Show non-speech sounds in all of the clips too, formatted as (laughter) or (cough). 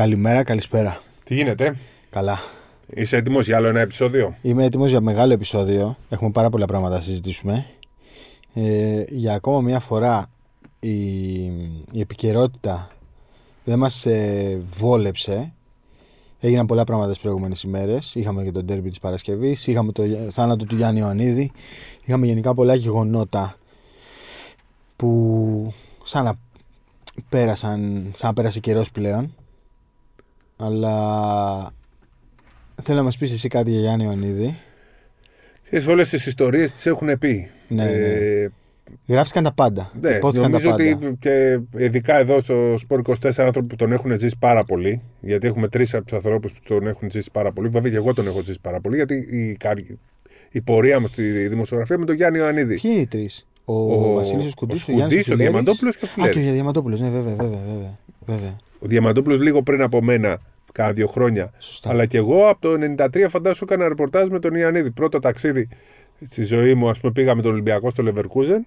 Καλημέρα, καλησπέρα. Τι γίνεται, Καλά. είσαι έτοιμος για άλλο ένα επεισόδιο; Είμαι έτοιμος για μεγάλο επεισόδιο. Έχουμε πάρα πολλά πράγματα να συζητήσουμε. Ε, για ακόμα μια φορά η, η επικαιρότητα δεν μας ε, βόλεψε. Έγιναν πολλά πράγματα τις προηγούμενες ημέρες. Είχαμε και τον τέρμπι της Παρασκευής, είχαμε το θάνατο του Γιάννη Ιωαννίδη, είχαμε γενικά πολλά γεγονότα που σαν να πέρασαν, σαν να πέρασε καιρός πλέον. Αλλά θέλω να μας πεις εσύ κάτι για Γιάννη Ιωαννίδη. Ξέρεις, όλες τις ιστορίες τις έχουν πει. Ναι, ναι. Ε, Γράφτηκαν τα πάντα. ναι, Υπόθηκαν νομίζω τα πάντα. ότι και ειδικά εδώ στο Σπορ 24 άνθρωποι που τον έχουν ζήσει πάρα πολύ. Γιατί έχουμε τρεις από τους ανθρώπους που τον έχουν ζήσει πάρα πολύ. Βέβαια και εγώ τον έχω ζήσει πάρα πολύ. Γιατί η, καρι- η πορεία μου στη δημοσιογραφία με τον Γιάννη Ιωαννίδη. Ποιοι είναι οι τρεις; Ο, Ο- Βασίλης ο ο Σκουντής, ο, Σκουντής, Γιάννης ο Φιλέρης. Διαμαντόπουλος και ο Α, Φιλέρης. και ο Διαμαντόπουλος, ναι, βέβαια, βέβαια, βέβαια. βέβαια. Ο Διαμαντόπουλος λίγο πριν από μένα, κάνα δύο χρόνια. Σωστά. Αλλά και εγώ από το 93 φαντάσου έκανα ρεπορτάζ με τον Ιωαννίδη. Πρώτο ταξίδι στη ζωή μου, ας πούμε, πήγα με τον Ολυμπιακό στο Leverkusen.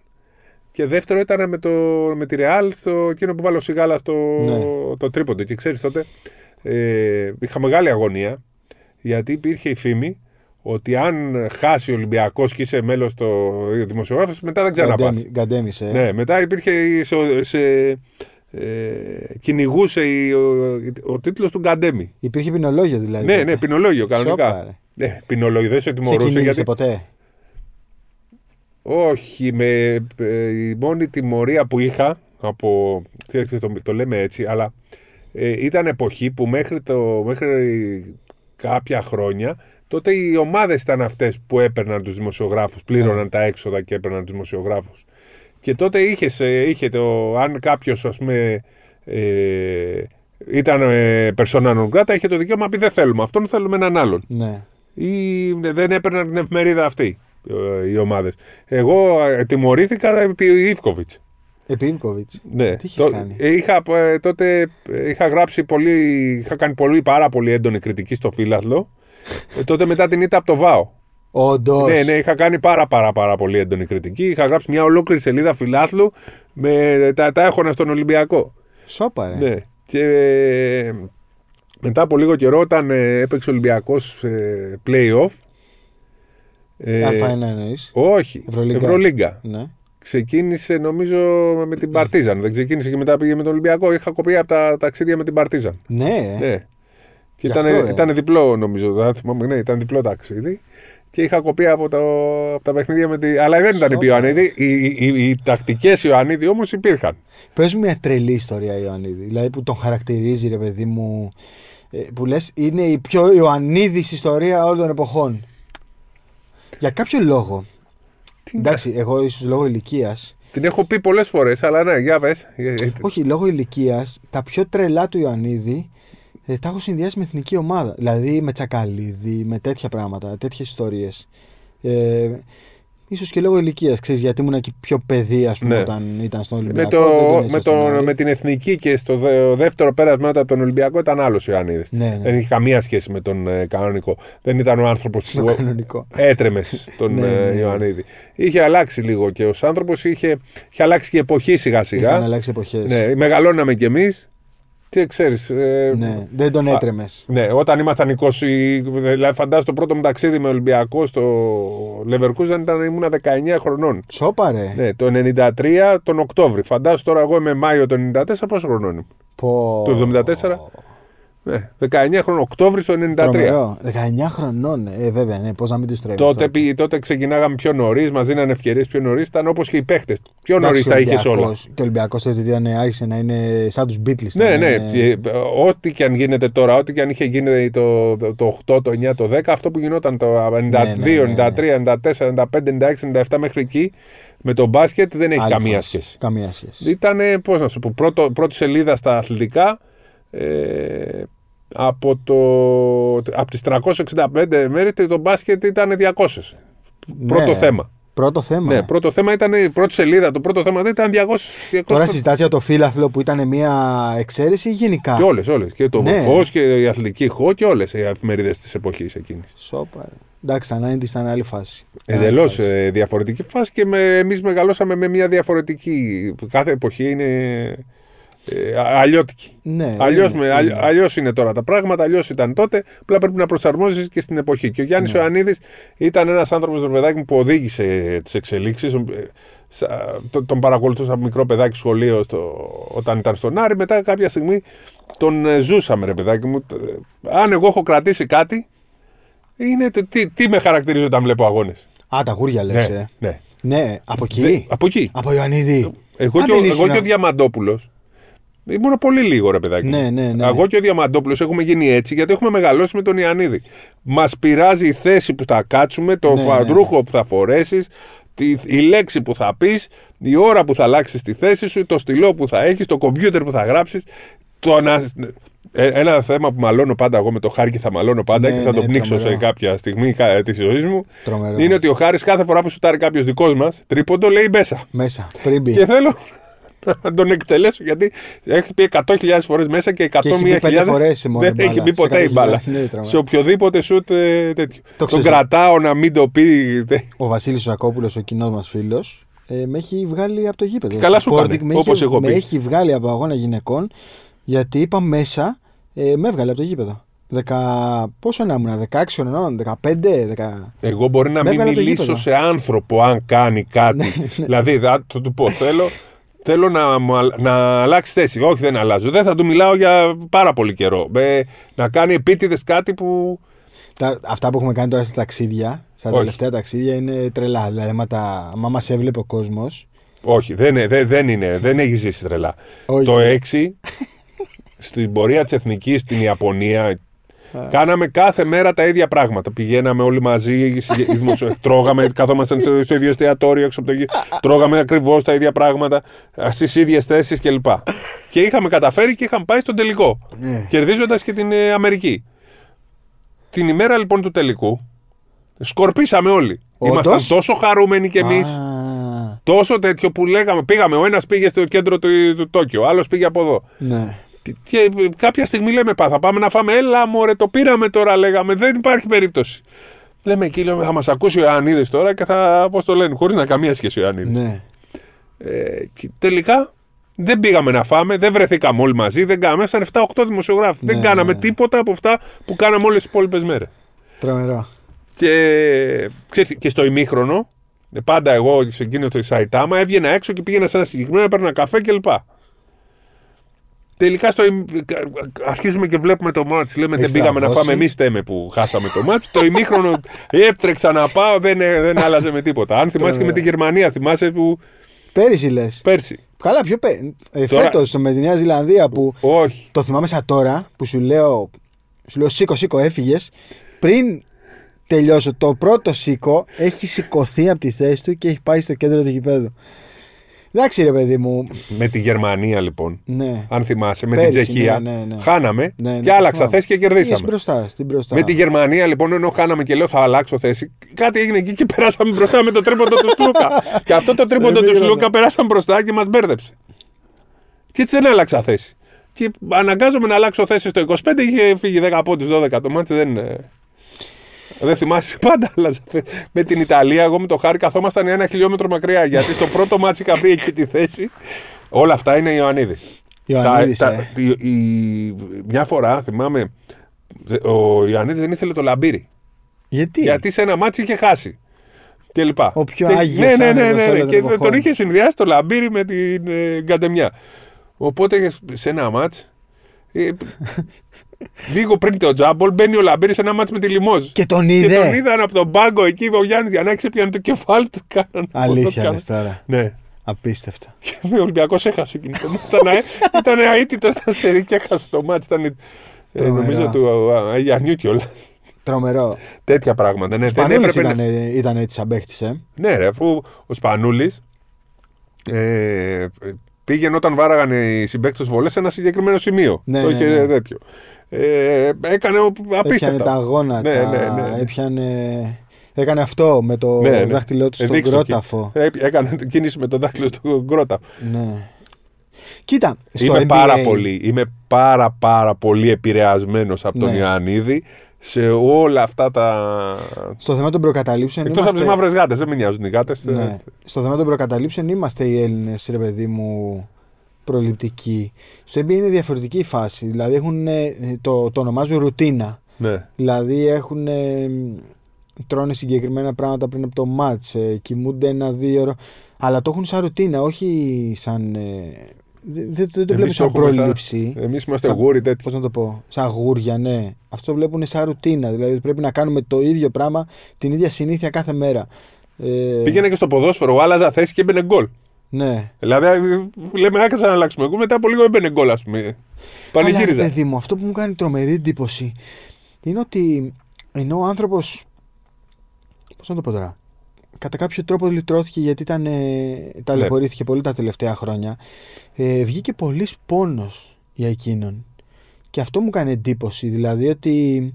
Και δεύτερο ήταν με, το, με τη Real στο εκείνο που βάλω σιγάλα στο Ναι. το τρίποντο. Και ξέρεις τότε, ε, είχα μεγάλη αγωνία γιατί υπήρχε η φήμη ότι αν χάσει ο Ολυμπιακός και είσαι μέλος στο δημοσιογράφος, μετά δεν ξαναπά. Γκαντέμι- Γκαντέμισε. Ναι, μετά υπήρχε η- σε, σε, ε, κυνηγούσε η- ο, ο τίτλος του Γκαντέμι. Υπήρχε ποινολόγιο δηλαδή. Ναι, τότε. ναι, ποινολόγιο Σόπα, κανονικά. ρε. Ναι, ποινολόγιο, δεν σε Σε τιμωρούσε κυνήγησε γιατί. ποτέ; Όχι, με, ε, η μόνη τιμωρία που είχα από. ξέρετε, το, το λέμε έτσι, αλλά ε, ήταν εποχή που μέχρι, το, μέχρι κάποια χρόνια τότε οι ομάδες ήταν αυτές που έπαιρναν τους δημοσιογράφους, πλήρωναν Ναι. τα έξοδα και έπαιρναν τους δημοσιογράφους. Και τότε είχες, ε, είχε το, αν κάποιος ας πούμε ε, ήταν ε, persona non grata, είχε το δικαίωμα να πει δεν θέλουμε αυτόν, θέλουμε έναν άλλον Ναι. ή δεν έπαιρναν την εφημερίδα αυτή ε, οι ομάδες. Εγώ ε, τιμωρήθηκα επί Ιβκοβιτς. Επί Ιβκοβιτς. Ναι. Τι έχεις κάνει; ε, Είχα, ε, τότε ε, είχα γράψει πολύ, είχα κάνει πολύ, πάρα πολύ έντονη κριτική στο φύλαθλο. Ε, τότε μετά την ήττα από το ΒΑΟ. Όντως. Ναι, ναι, είχα κάνει πάρα πάρα πάρα πολύ έντονη κριτική. Είχα γράψει μια ολόκληρη σελίδα φιλάθλου με τα, τα έχωνα στον Ολυμπιακό. Σόπα, ρε. Ναι. Και ε, μετά από λίγο καιρό, όταν ε, έπαιξε ο Ολυμπιακός ε, play-off. ε, Α1 εννοείς. όχι, Ευρωλίγκα. Ευρωλίγκα. Ναι. Ξεκίνησε νομίζω με την Παρτίζαν. Δεν ξεκίνησε και μετά πήγε με τον Ολυμπιακό. Είχα κοπεί από τα ταξίδια με την Παρτίζαν. Ναι. Ναι. Και Γι' ήταν, αυτό, ε. ήταν διπλό νομίζω. Δεν θυμάμαι, ναι, ήταν διπλό ταξίδι. Και είχα κοπεί από, το, από τα παιχνίδια με τη. Αλλά δεν ήταν Σόπα. η Ιωαννίδη. Οι, οι, οι, οι τακτικές Ιωαννίδη όμως υπήρχαν. Πες μου μια τρελή ιστορία Ιωαννίδη. Δηλαδή που τον χαρακτηρίζει ρε παιδί μου. ε, Που λες είναι η πιο Ιωαννίδης ιστορία όλων των εποχών. Για κάποιο λόγο. Τι Εντάξει, εγώ ίσως λόγω ηλικίας. Την έχω πει πολλές φορές, αλλά ναι, για πες. Όχι, λόγω ηλικίας, τα πιο τρελά του Ιωαννίδη ε, τα έχω συνδυάσει με εθνική ομάδα. Δηλαδή με Τσακαλίδη, με τέτοια πράγματα, τέτοιες ιστορίες. Ε, ίσως και λόγω ηλικίας, ξέρεις, γιατί ήμουν και πιο παιδί, ας πούμε, Ναι. όταν ήταν στον Με, Ολυμπιακό. το, δεν τον με, έζησα το, στον Άρη. με την εθνική και στο δε- δεύτερο πέρασμα από τον Ολυμπιακό ήταν άλλος Ιωαννίδης. Ναι, ναι. Δεν είχε καμία σχέση με τον ε, κανονικό. Δεν ήταν ο άνθρωπος Το που κανονικό. έτρεμες τον Ναι, ε, ναι, ναι. Ιωαννίδη. Είχε αλλάξει λίγο και ω άνθρωπος, είχε, είχε αλλάξει και η εποχή σιγά Είχαν σιγά. αλλάξει εποχές. Ναι, μεγαλώναμε κι εμείς. Τι ξέρεις. Ε, Ναι, δεν τον έτρεμες. ναι, όταν ήμασταν 20, δηλαδή φαντάζομαι το πρώτο μου ταξίδι με Ολυμπιακό στο Leverkusen ήταν ήμουνα 19 χρονών. Σόπα, ρε. Ναι, το 93 τον Οκτώβρη. Φαντάζομαι τώρα εγώ είμαι Μάιο το 94, πόσο χρονών ήμουν; Πω. Το 74. Ναι, 19 χρονών, Οκτώβρη το 93. Τρομερό. 19 χρονών. Ε, βέβαια, ναι, πώς να μην τους τρέμει. Τότε, πη- τότε ξεκινάγαμε πιο νωρίς, μας δίνανε ευκαιρίες πιο νωρίς. Ήταν όπως και οι παίχτες. Πιο νωρίς τα είχες όλα. Και ο Ολυμπιακός τότε ήταν, άρχισε να είναι σαν τους Beatles. Ναι, ήταν, ναι. ε, Και, ε, ό,τι και αν γίνεται τώρα, ό,τι και αν είχε γίνει το, το, το 8, το 9, το 10, αυτό που γινόταν το 92, ναι, ναι, 93, 94, 95, 96, 97 μέχρι εκεί, με το μπάσκετ δεν έχει άλλη καμία φάση. σχέση. Καμία σχέση. Ήταν, πώς να σου πω, πρώτο, πρώτη σελίδα στα αθλητικά. Ε, από, το, από τις 365 μέρες το μπάσκετ ήταν 200. Πρώτο Ναι. θέμα. Πρώτο θέμα. Ναι, πρώτο θέμα ήταν η πρώτη σελίδα. Το πρώτο θέμα δεν ήταν 200. 200 Τώρα συζητάς για το φύλαθλο που ήταν μια εξαίρεση ή γενικά; Και όλες, όλες. Και το Ναι. Φως και η Αθλητική Χω και όλες οι εφημερίδες της εποχής εκείνης. Σόπα. ρε. Εντάξει, τα 90 ήταν άλλη φάση. Εντελώς Άλλη φάση. διαφορετική φάση και με, εμείς μεγαλώσαμε με μια διαφορετική. Κάθε εποχή είναι Ε, α- αλλιώτικη. Ναι, Αλλιώς είναι, είναι. αλλιώς είναι τώρα τα πράγματα, αλλιώς ήταν τότε. Απλά πρέπει να προσαρμόζεσαι και στην εποχή. Και ο Γιάννης Ναι. Ιωαννίδης ήταν ένας άνθρωπος, το παιδάκι μου, που οδήγησε τις εξελίξεις. Τον παρακολουθούσα από μικρό παιδάκι σχολείο στο, όταν ήταν στον Άρη. Μετά κάποια στιγμή τον ε, ζούσαμε, ρε παιδάκι μου. Ε, Αν εγώ έχω κρατήσει κάτι, είναι το, τι, τι με χαρακτηρίζει όταν βλέπω αγώνες. Α, τα γούρια λες. Ναι, ε. ναι. Ναι, από εκεί. Δε- από εκεί. Από Ιωαννίδη. Εγώ, Α, και, ο- δεν εγώ ήσουνα. και ο Διαμαντόπουλος. Ήμουν πολύ λίγο, ρε παιδάκι. μου. Ναι, ναι, ναι. Εγώ και ο Διαμαντόπουλος έχουμε γίνει έτσι γιατί έχουμε μεγαλώσει με τον Ιωαννίδη. Μας πειράζει η θέση που θα κάτσουμε, το Ναι, φαντρούχο που θα φορέσεις, η λέξη που θα πεις, η ώρα που θα αλλάξεις τη θέση σου, το στυλό που θα έχεις, το κομπιούτερ που θα γράψεις. Το να... Ε, Ένα θέμα που μαλώνω πάντα εγώ με το Χάρη και θα μαλώνω πάντα Ναι, και θα ναι, το πνίξω τρομερό. σε κάποια στιγμή της ζωής μου. Τρομερό. Είναι ότι ο Χάρης κάθε φορά που σουτάρει κάποιος δικός μας, τρίποντο λέει μέσα. Μέσα. Πριν μπει. Και θέλω (laughs) να τον εκτελέσω γιατί έχει πει 100.000 φορές μέσα και 101.000 Και έχει μπει πέντε φορές σε μόνο δεν μπάλα, έχει μπει σε ποτέ η 100.000. μπάλα. Ναι, τρομερό. σε οποιοδήποτε σουτ ε, τέτοιο. τον ξέρεις. κρατάω να μην το πει. τε- Ο Βασίλης Ζακόπουλο, ο κοινός μας φίλος, ε, με έχει βγάλει από το γήπεδο. Καλά Στο σου Sporting έκανε, με όπως έχει, εγώ με πει. έχει βγάλει από αγώνα γυναικών γιατί είπα μέσα, ε, με έβγαλε από το γήπεδο. Δεκα... Πόσο να ήμουν, 16 χρονών, 15, 10... Εγώ μπορεί να Με μην έβγαλε από το μιλήσω γήπεδο. σε άνθρωπο αν κάνει κάτι. δηλαδή θα θα του πω θέλω, θέλω να, μου αλ- να αλλάξει θέση. Όχι δεν αλλάζω. Δεν θα του μιλάω για πάρα πολύ καιρό. Ε, να κάνει επίτηδες κάτι που... Τα, αυτά που έχουμε κάνει τώρα στα ταξίδια, στα Όχι. τελευταία ταξίδια είναι τρελά. Δηλαδή, άμα, τα, άμα μας έβλεπε ο κόσμο. Όχι, δεν, είναι- δεν, δεν είναι. Δεν έχει ζήσει τρελά. Όχι. Το 6 στην πορεία της Εθνικής στην Ιαπωνία. Κάναμε κάθε μέρα τα ίδια πράγματα. Πηγαίναμε όλοι μαζί, συ- δημοσιο- (laughs) τρώγαμε, καθόμασταν στο, στο ίδιο εστιατόριο έξω από το γη. Τρώγαμε ακριβώς τα ίδια πράγματα, στις ίδιες θέσεις κλπ. Και είχαμε καταφέρει και είχαμε πάει στον τελικό. Ναι. Κερδίζοντας και την ε, Αμερική. Την ημέρα λοιπόν του τελικού, σκορπίσαμε όλοι. Όντως; Ήμασταν τόσο χαρούμενοι κι εμείς. Α, Τόσο τέτοιο που λέγαμε. Πήγαμε, ο ένας πήγε στο κέντρο του, του Τόκιο, ο άλλος πήγε από εδώ. ναι. Και, και κάποια στιγμή λέμε, «Πα, θα πάμε να φάμε. Έλα, μωρέ, το πήραμε τώρα, λέγαμε. Δεν υπάρχει περίπτωση. Λέμε εκεί, λέμε, θα μας ακούσει ο Ιωαννίδης τώρα και θα. Πώς το λένε, χωρίς να καμία σχέση ο Ιωαννίδης. ναι. Ε, και τελικά δεν πήγαμε να φάμε, δεν βρεθήκαμε όλοι μαζί, δεν κάναμε. Ήσαν 7-8 δημοσιογράφοι. δεν Ναι, κάναμε ναι. τίποτα από αυτά που κάναμε όλες τις υπόλοιπες μέρες. Τρομερό. Και, ξέρεις, και στο ημίχρονο, ε, πάντα εγώ σε εκείνο το Ισαϊτάμα έβγαινα έξω και πήγαινα σε ένα συγκεκριμένο, έπαιρνα καφέ κλπ. Τελικά στο, ημι- αρχίζουμε και βλέπουμε το μάτς. Λέμε δεν Έχεις πήγαμε να στραβώσει. φάμε. Εμείς θέμε που χάσαμε το μάτς. το ημίχρονο (laughs) έτρεξα να πάω, δεν, δεν άλλαζε με τίποτα. Αν θυμάσαι και με τη Γερμανία, θυμάσαι που Πέρυσι λες. πέρσι. Καλά, πιο πέ... ε, Τώρα- φέτος με τη Νέα Ζηλανδία που Όχι. το θυμάμαι σαν τώρα που σου λέω, σου λέω σήκω, σήκω, έφυγες. Πριν τελειώσω το πρώτο σήκω, έχει σηκωθεί από τη θέση του και έχει πάει στο κέντρο του γηπέδου. Εντάξει, ρε παιδί μου. Με τη Γερμανία λοιπόν. Ναι. Αν θυμάσαι, με Πέρσι, την Τσεχία. ναι, ναι, ναι. Χάναμε Ναι, ναι, και άλλαξα θυμάμαι. θέση και Πήγες κερδίσαμε. μπροστά, στην μπροστά. Με τη Γερμανία λοιπόν, ενώ χάναμε και λέω θα αλλάξω θέση, κάτι έγινε εκεί και περάσαμε μπροστά με το τρίποντο του Σλούκα. (laughs) και αυτό το τρίποντο του Εμίγρανα. Σλούκα περάσαμε μπροστά και μας μπέρδεψε. Και έτσι δεν άλλαξα θέση. Και αναγκάζομαι να αλλάξω θέση στο 25, είχε φύγει 10 πόντους 12 το μάτι, δεν. Ε, Δεν θυμάσαι πάντα, αλλά με την Ιταλία, εγώ με το Χάρη καθόμασταν ένα χιλιόμετρο μακριά. Γιατί στο πρώτο ματς είχα πει εκεί τη θέση. Όλα αυτά είναι Ιωαννίδης. Ιωαννίδης, Τα- ε. τα- η- η- μια φορά θυμάμαι, ο Ιωαννίδης δεν ήθελε το Λαμπίρη. Γιατί; Γιατί σε ένα ματς είχε χάσει. Και λοιπά. Ο πιο Και- άγιος ναι, ναι, ναι, άνθρωπος ναι, ναι. όλων των Και εποχών. τον είχε συνδυάσει το Λαμπίρη με την ε, γκαντεμιά. Οπότε σε ένα ματς ε, λίγο πριν το τζάμπολ μπαίνει ο Λαμπύρη σε ένα μάτς με τη Λιμόζ. Και τον Και είδε. τον είδαν από τον πάγκο εκεί ο Γιάννης Γιαννάκης έπιανε το κεφάλι του. Κάναν, Αλήθεια κάναν. λες τώρα. Ναι. Απίστευτο. Και ο Ολυμπιακός έχασε εκείνη το μάτι. Ήταν, αέ- ήταν αίτητο στα σερή και έχασε το μάτι. Ήταν ε, Τρομερά. νομίζω του ε, Αγιανιού κιόλας. Τρομερό. Τέτοια πράγματα. Ναι, δεν Σπανούλης έπρεπε ήταν, να... ήταν έτσι σαν παίχτης, ε. ναι, ρε, αφού ο Σπανούλης ε, πήγαινε όταν βάραγαν οι συμπαίκτες βολές σε ένα συγκεκριμένο σημείο. Ναι, το ναι, είχε ναι. τέτοιο. Ε, έκανε ο- Έπιανε απίστευτα. τα γόνατα. Ναι, ναι, ναι. Έπιανε... Έκανε αυτό με το Ναι, ναι. δάχτυλό του Ε, στον δείξτε το εκεί. κρόταφο. Ε, Έκανε κίνηση με τον δάχτυλο στον κρόταφο. Ναι. Κοίτα, στο Είμαι NBA, πάρα πολύ, είμαι πάρα πάρα πολύ επηρεασμένος από τον Ναι. Ιωαννίδη σε όλα αυτά τα. στο θέμα των προκαταλήψεων Εκτός από τις είμαστε... μαύρες γάτες, δεν με νοιάζουν οι γάτες. Ναι. Στο θέμα των προκαταλήψεων είμαστε οι Έλληνες, ρε παιδί μου, προληπτική. Στο NBA είναι διαφορετική η φάση. Δηλαδή έχουν, ε, το, το ονομάζουν ρουτίνα. Ναι. Δηλαδή έχουν. ε, τρώνε συγκεκριμένα πράγματα πριν από το μάτς, ε, κοιμούνται ένα-δύο ώρα. Αλλά το έχουν σαν ρουτίνα, όχι σαν. Ε, δεν, δεν, δεν το βλέπουν σαν έχουμε σαν- πρόληψη. Εμείς είμαστε Σαν- γούρι τέτοιοι. Πώς να το πω, σαν γούρια, ναι. Αυτό το βλέπουν σαν ρουτίνα. Δηλαδή πρέπει να κάνουμε το ίδιο πράγμα, την ίδια συνήθεια κάθε μέρα. Ε, Πήγαινε και στο ποδόσφαιρο, άλλαζα θέση και έμπαινε γκολ. Ναι. Δηλαδή, λέμε, άκατσα να αλλάξουμε γκολ, μετά από λίγο έμπαινε γκολ, ας πούμε. Αλλά, ρε Πανηγύριζα. παιδί μου, αυτό που μου κάνει τρομερή εντύπωση είναι ότι ενώ ο άνθρωπος. Πώς να το πω τώρα. Κατά κάποιο τρόπο λυτρώθηκε γιατί ήταν, ε, ταλαιπωρήθηκε πολύ τα τελευταία χρόνια. Ε, βγήκε πολύ πόνος για εκείνον. Και αυτό μου κάνει εντύπωση. Δηλαδή ότι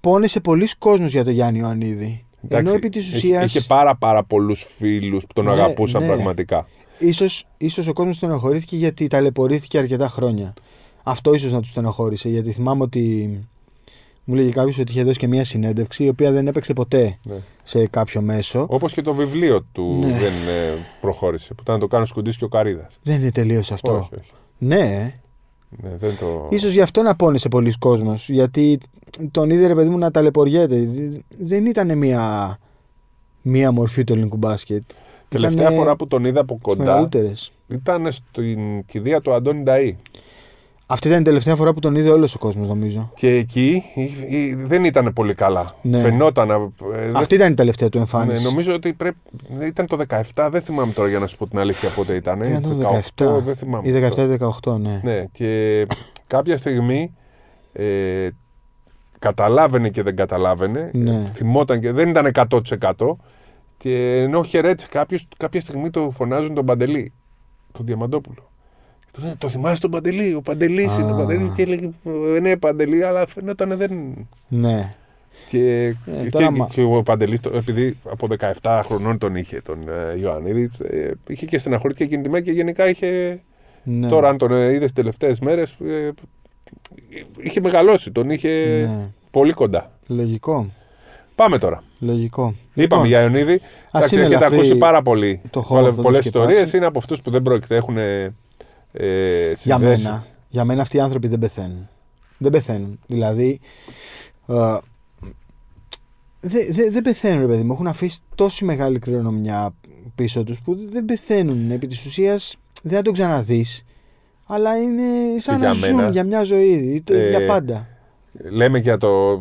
πόνεσε πολλοί κόσμος για τον Γιάννη Ιωαννίδη. Εντάξει, ενώ επί της είχε- ουσίας Είχε πάρα, πάρα πολλούς φίλους που τον Ναι, αγαπούσαν ναι. πραγματικά. Ίσως, ίσως ο κόσμος στενοχωρήθηκε γιατί ταλαιπωρήθηκε αρκετά χρόνια. Αυτό ίσως να τους στενοχώρησε. Γιατί θυμάμαι ότι μου λέγει κάποιος ότι είχε δώσει και μια συνέντευξη η οποία δεν έπαιξε ποτέ Ναι. σε κάποιο μέσο. Όπως και το βιβλίο του Ναι. δεν ε, προχώρησε. Που ήταν να το κάνω σκουντή και ο Καρίδας. Δεν είναι τελείως αυτό. Όχι, όχι. Ναι, Ναι, δεν το... ίσως γι' αυτό να πόνεσε πολλοί κόσμος. Γιατί τον είδε ρε παιδί μου να ταλαιπωριέται. Δεν ήταν μια, μια μορφή του ελληνικού μπάσκετ. Τελευταία Ήτανε φορά που τον είδα από στις κοντά μεγαλύτερες. ήταν στην κηδεία του Αντώνη Νταΐ. Αυτή ήταν η τελευταία φορά που τον είδε όλος ο κόσμος, νομίζω. Και εκεί ε, ε, δεν ήταν πολύ καλά. Ναι. Φαινόταν. ε, δεν- Αυτή ήταν η τελευταία του ναι, εμφάνιση. νομίζω ότι πρέπει. Ήταν το 17, δεν θυμάμαι τώρα για να σου πω την αλήθεια πότε ήταν. Ήταν το 18, 17. δεν θυμάμαι. Ή 17-18, ναι. Ναι, και κάποια στιγμή ε, καταλάβαινε και δεν καταλάβαινε. Ναι. Θυμόταν και δεν ήταν 100%. Και ενώ χαιρέτησε κάποιος, κάποια στιγμή το φωνάζουν τον Παντελή, τον Διαμαντόπουλο. Και του λένε, το θυμάσαι τον Παντελή, ο Παντελής είναι ο Α. Παντελής και έλεγε «Ε, ναι Παντελή, αλλά φαινόταν δεν... ναι. Και, Ε, και, τώρα και, μα- και ο Παντελής, το- επειδή από 17 χρονών τον είχε τον ε, Ιωαννίδη, ε, είχε και στεναχωρήθηκε εκείνη τη μέρα και γενικά είχε ναι. Τώρα, αν τον ε, είδες τις τελευταίες μέρες, είχε μεγαλώσει. Τον είχε Ναι. πολύ κοντά. Λογικό. Πάμε τώρα. Λογικό. Είπαμε Λοιπόν, για Ιωνίδη. Εντάξει, είναι έχετε ελαφρύ ακούσει πάρα πολύ. το χώρο αυτό Πολλές το σκεπάσει. ιστορίες. Είναι από αυτούς που δεν πρόκειται. Έχουν ε, Για συνδέσεις. μένα, για μένα αυτοί οι άνθρωποι δεν πεθαίνουν. Δεν πεθαίνουν. Δηλαδή. ε, δεν δε, δεν πεθαίνουν, ρε παιδί μου. Έχουν αφήσει τόση μεγάλη κληρονομιά πίσω τους που δεν πεθαίνουν. Επί της ουσίας δεν θα τον ξαναδείς. Αλλά είναι σαν Και να για ζουν μένα, για μια ζωή. ε, για πάντα. Λέμε για το.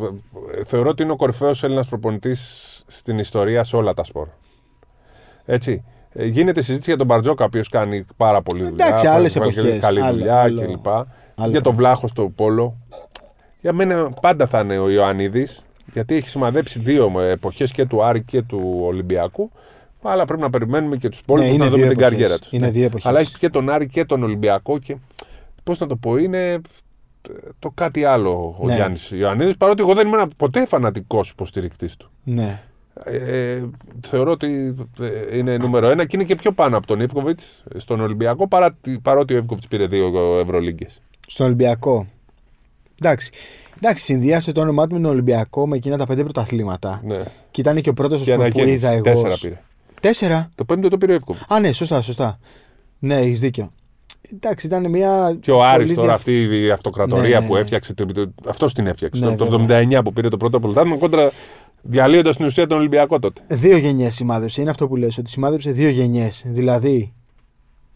Θεωρώ ότι είναι ο κορυφαίος Έλληνας προπονητής στην ιστορία σε όλα τα σπορ. Έτσι. Ε, Γίνεται συζήτηση για τον Μπαρτζόκα, ο οποίος κάνει πάρα πολύ δουλειά. Εντάξει, άλλες πάρα- εποχές. Καλή Άλλο- δουλειά άλλο- κλπ. άλλο Για τον πράγμα. Βλάχος στο Πόλο. Για μένα πάντα θα είναι ο Ιωαννίδης, γιατί έχει σημαδέψει δύο εποχές και του Άρη και του Ολυμπιακού. Αλλά πρέπει να περιμένουμε και τους υπόλοιπου Ναι, να είναι δούμε δύο την εποχές. καριέρα τους. Είναι δύο εποχές. Αλλά έχει και τον Άρη και τον Ολυμπιακό και πώς να το πω, είναι το κάτι άλλο ο Ναι. Γιάννης Ιωαννίδης. Παρότι εγώ δεν ήμουν ποτέ φανατικός υποστηρικτής του. Ναι. Ε, θεωρώ ότι ε, είναι νούμερο ένα και είναι και πιο πάνω από τον Ιβκοβιτς στον Ολυμπιακό παρά, παρότι ο Ιβκοβιτς πήρε δύο Ευρωλίγκες. Στον Ολυμπιακό. Εντάξει. Εντάξει, συνδυάσε το όνομά του με τον Ολυμπιακό με εκείνα τα πέντε πρωταθλήματα. Ναι. Και ήταν και ο πρώτος Και που είδα εγώ. Τέσσερα πήρε. Τέσσερα; Το πέμπτο το πήρε ο Ιβκοβιτς. Α, ναι, σωστά, σωστά. Ναι, έχεις δίκιο. Εντάξει, ήταν μια. Και ο Άρης πολύ τώρα δια- αυτή η αυτοκρατορία Ναι, ναι, που ναι. έφτιαξε. Αυτός την έφτιαξε. Ναι, το, το βέβαια. 79 που πήρε το πρώτο πρωτάθλημα κόντρα διαλύοντας την ουσία τον Ολυμπιακό τότε. Δύο γενιές σημάδεψε. Είναι αυτό που λες, ότι σημάδεψε δύο γενιές. Δηλαδή,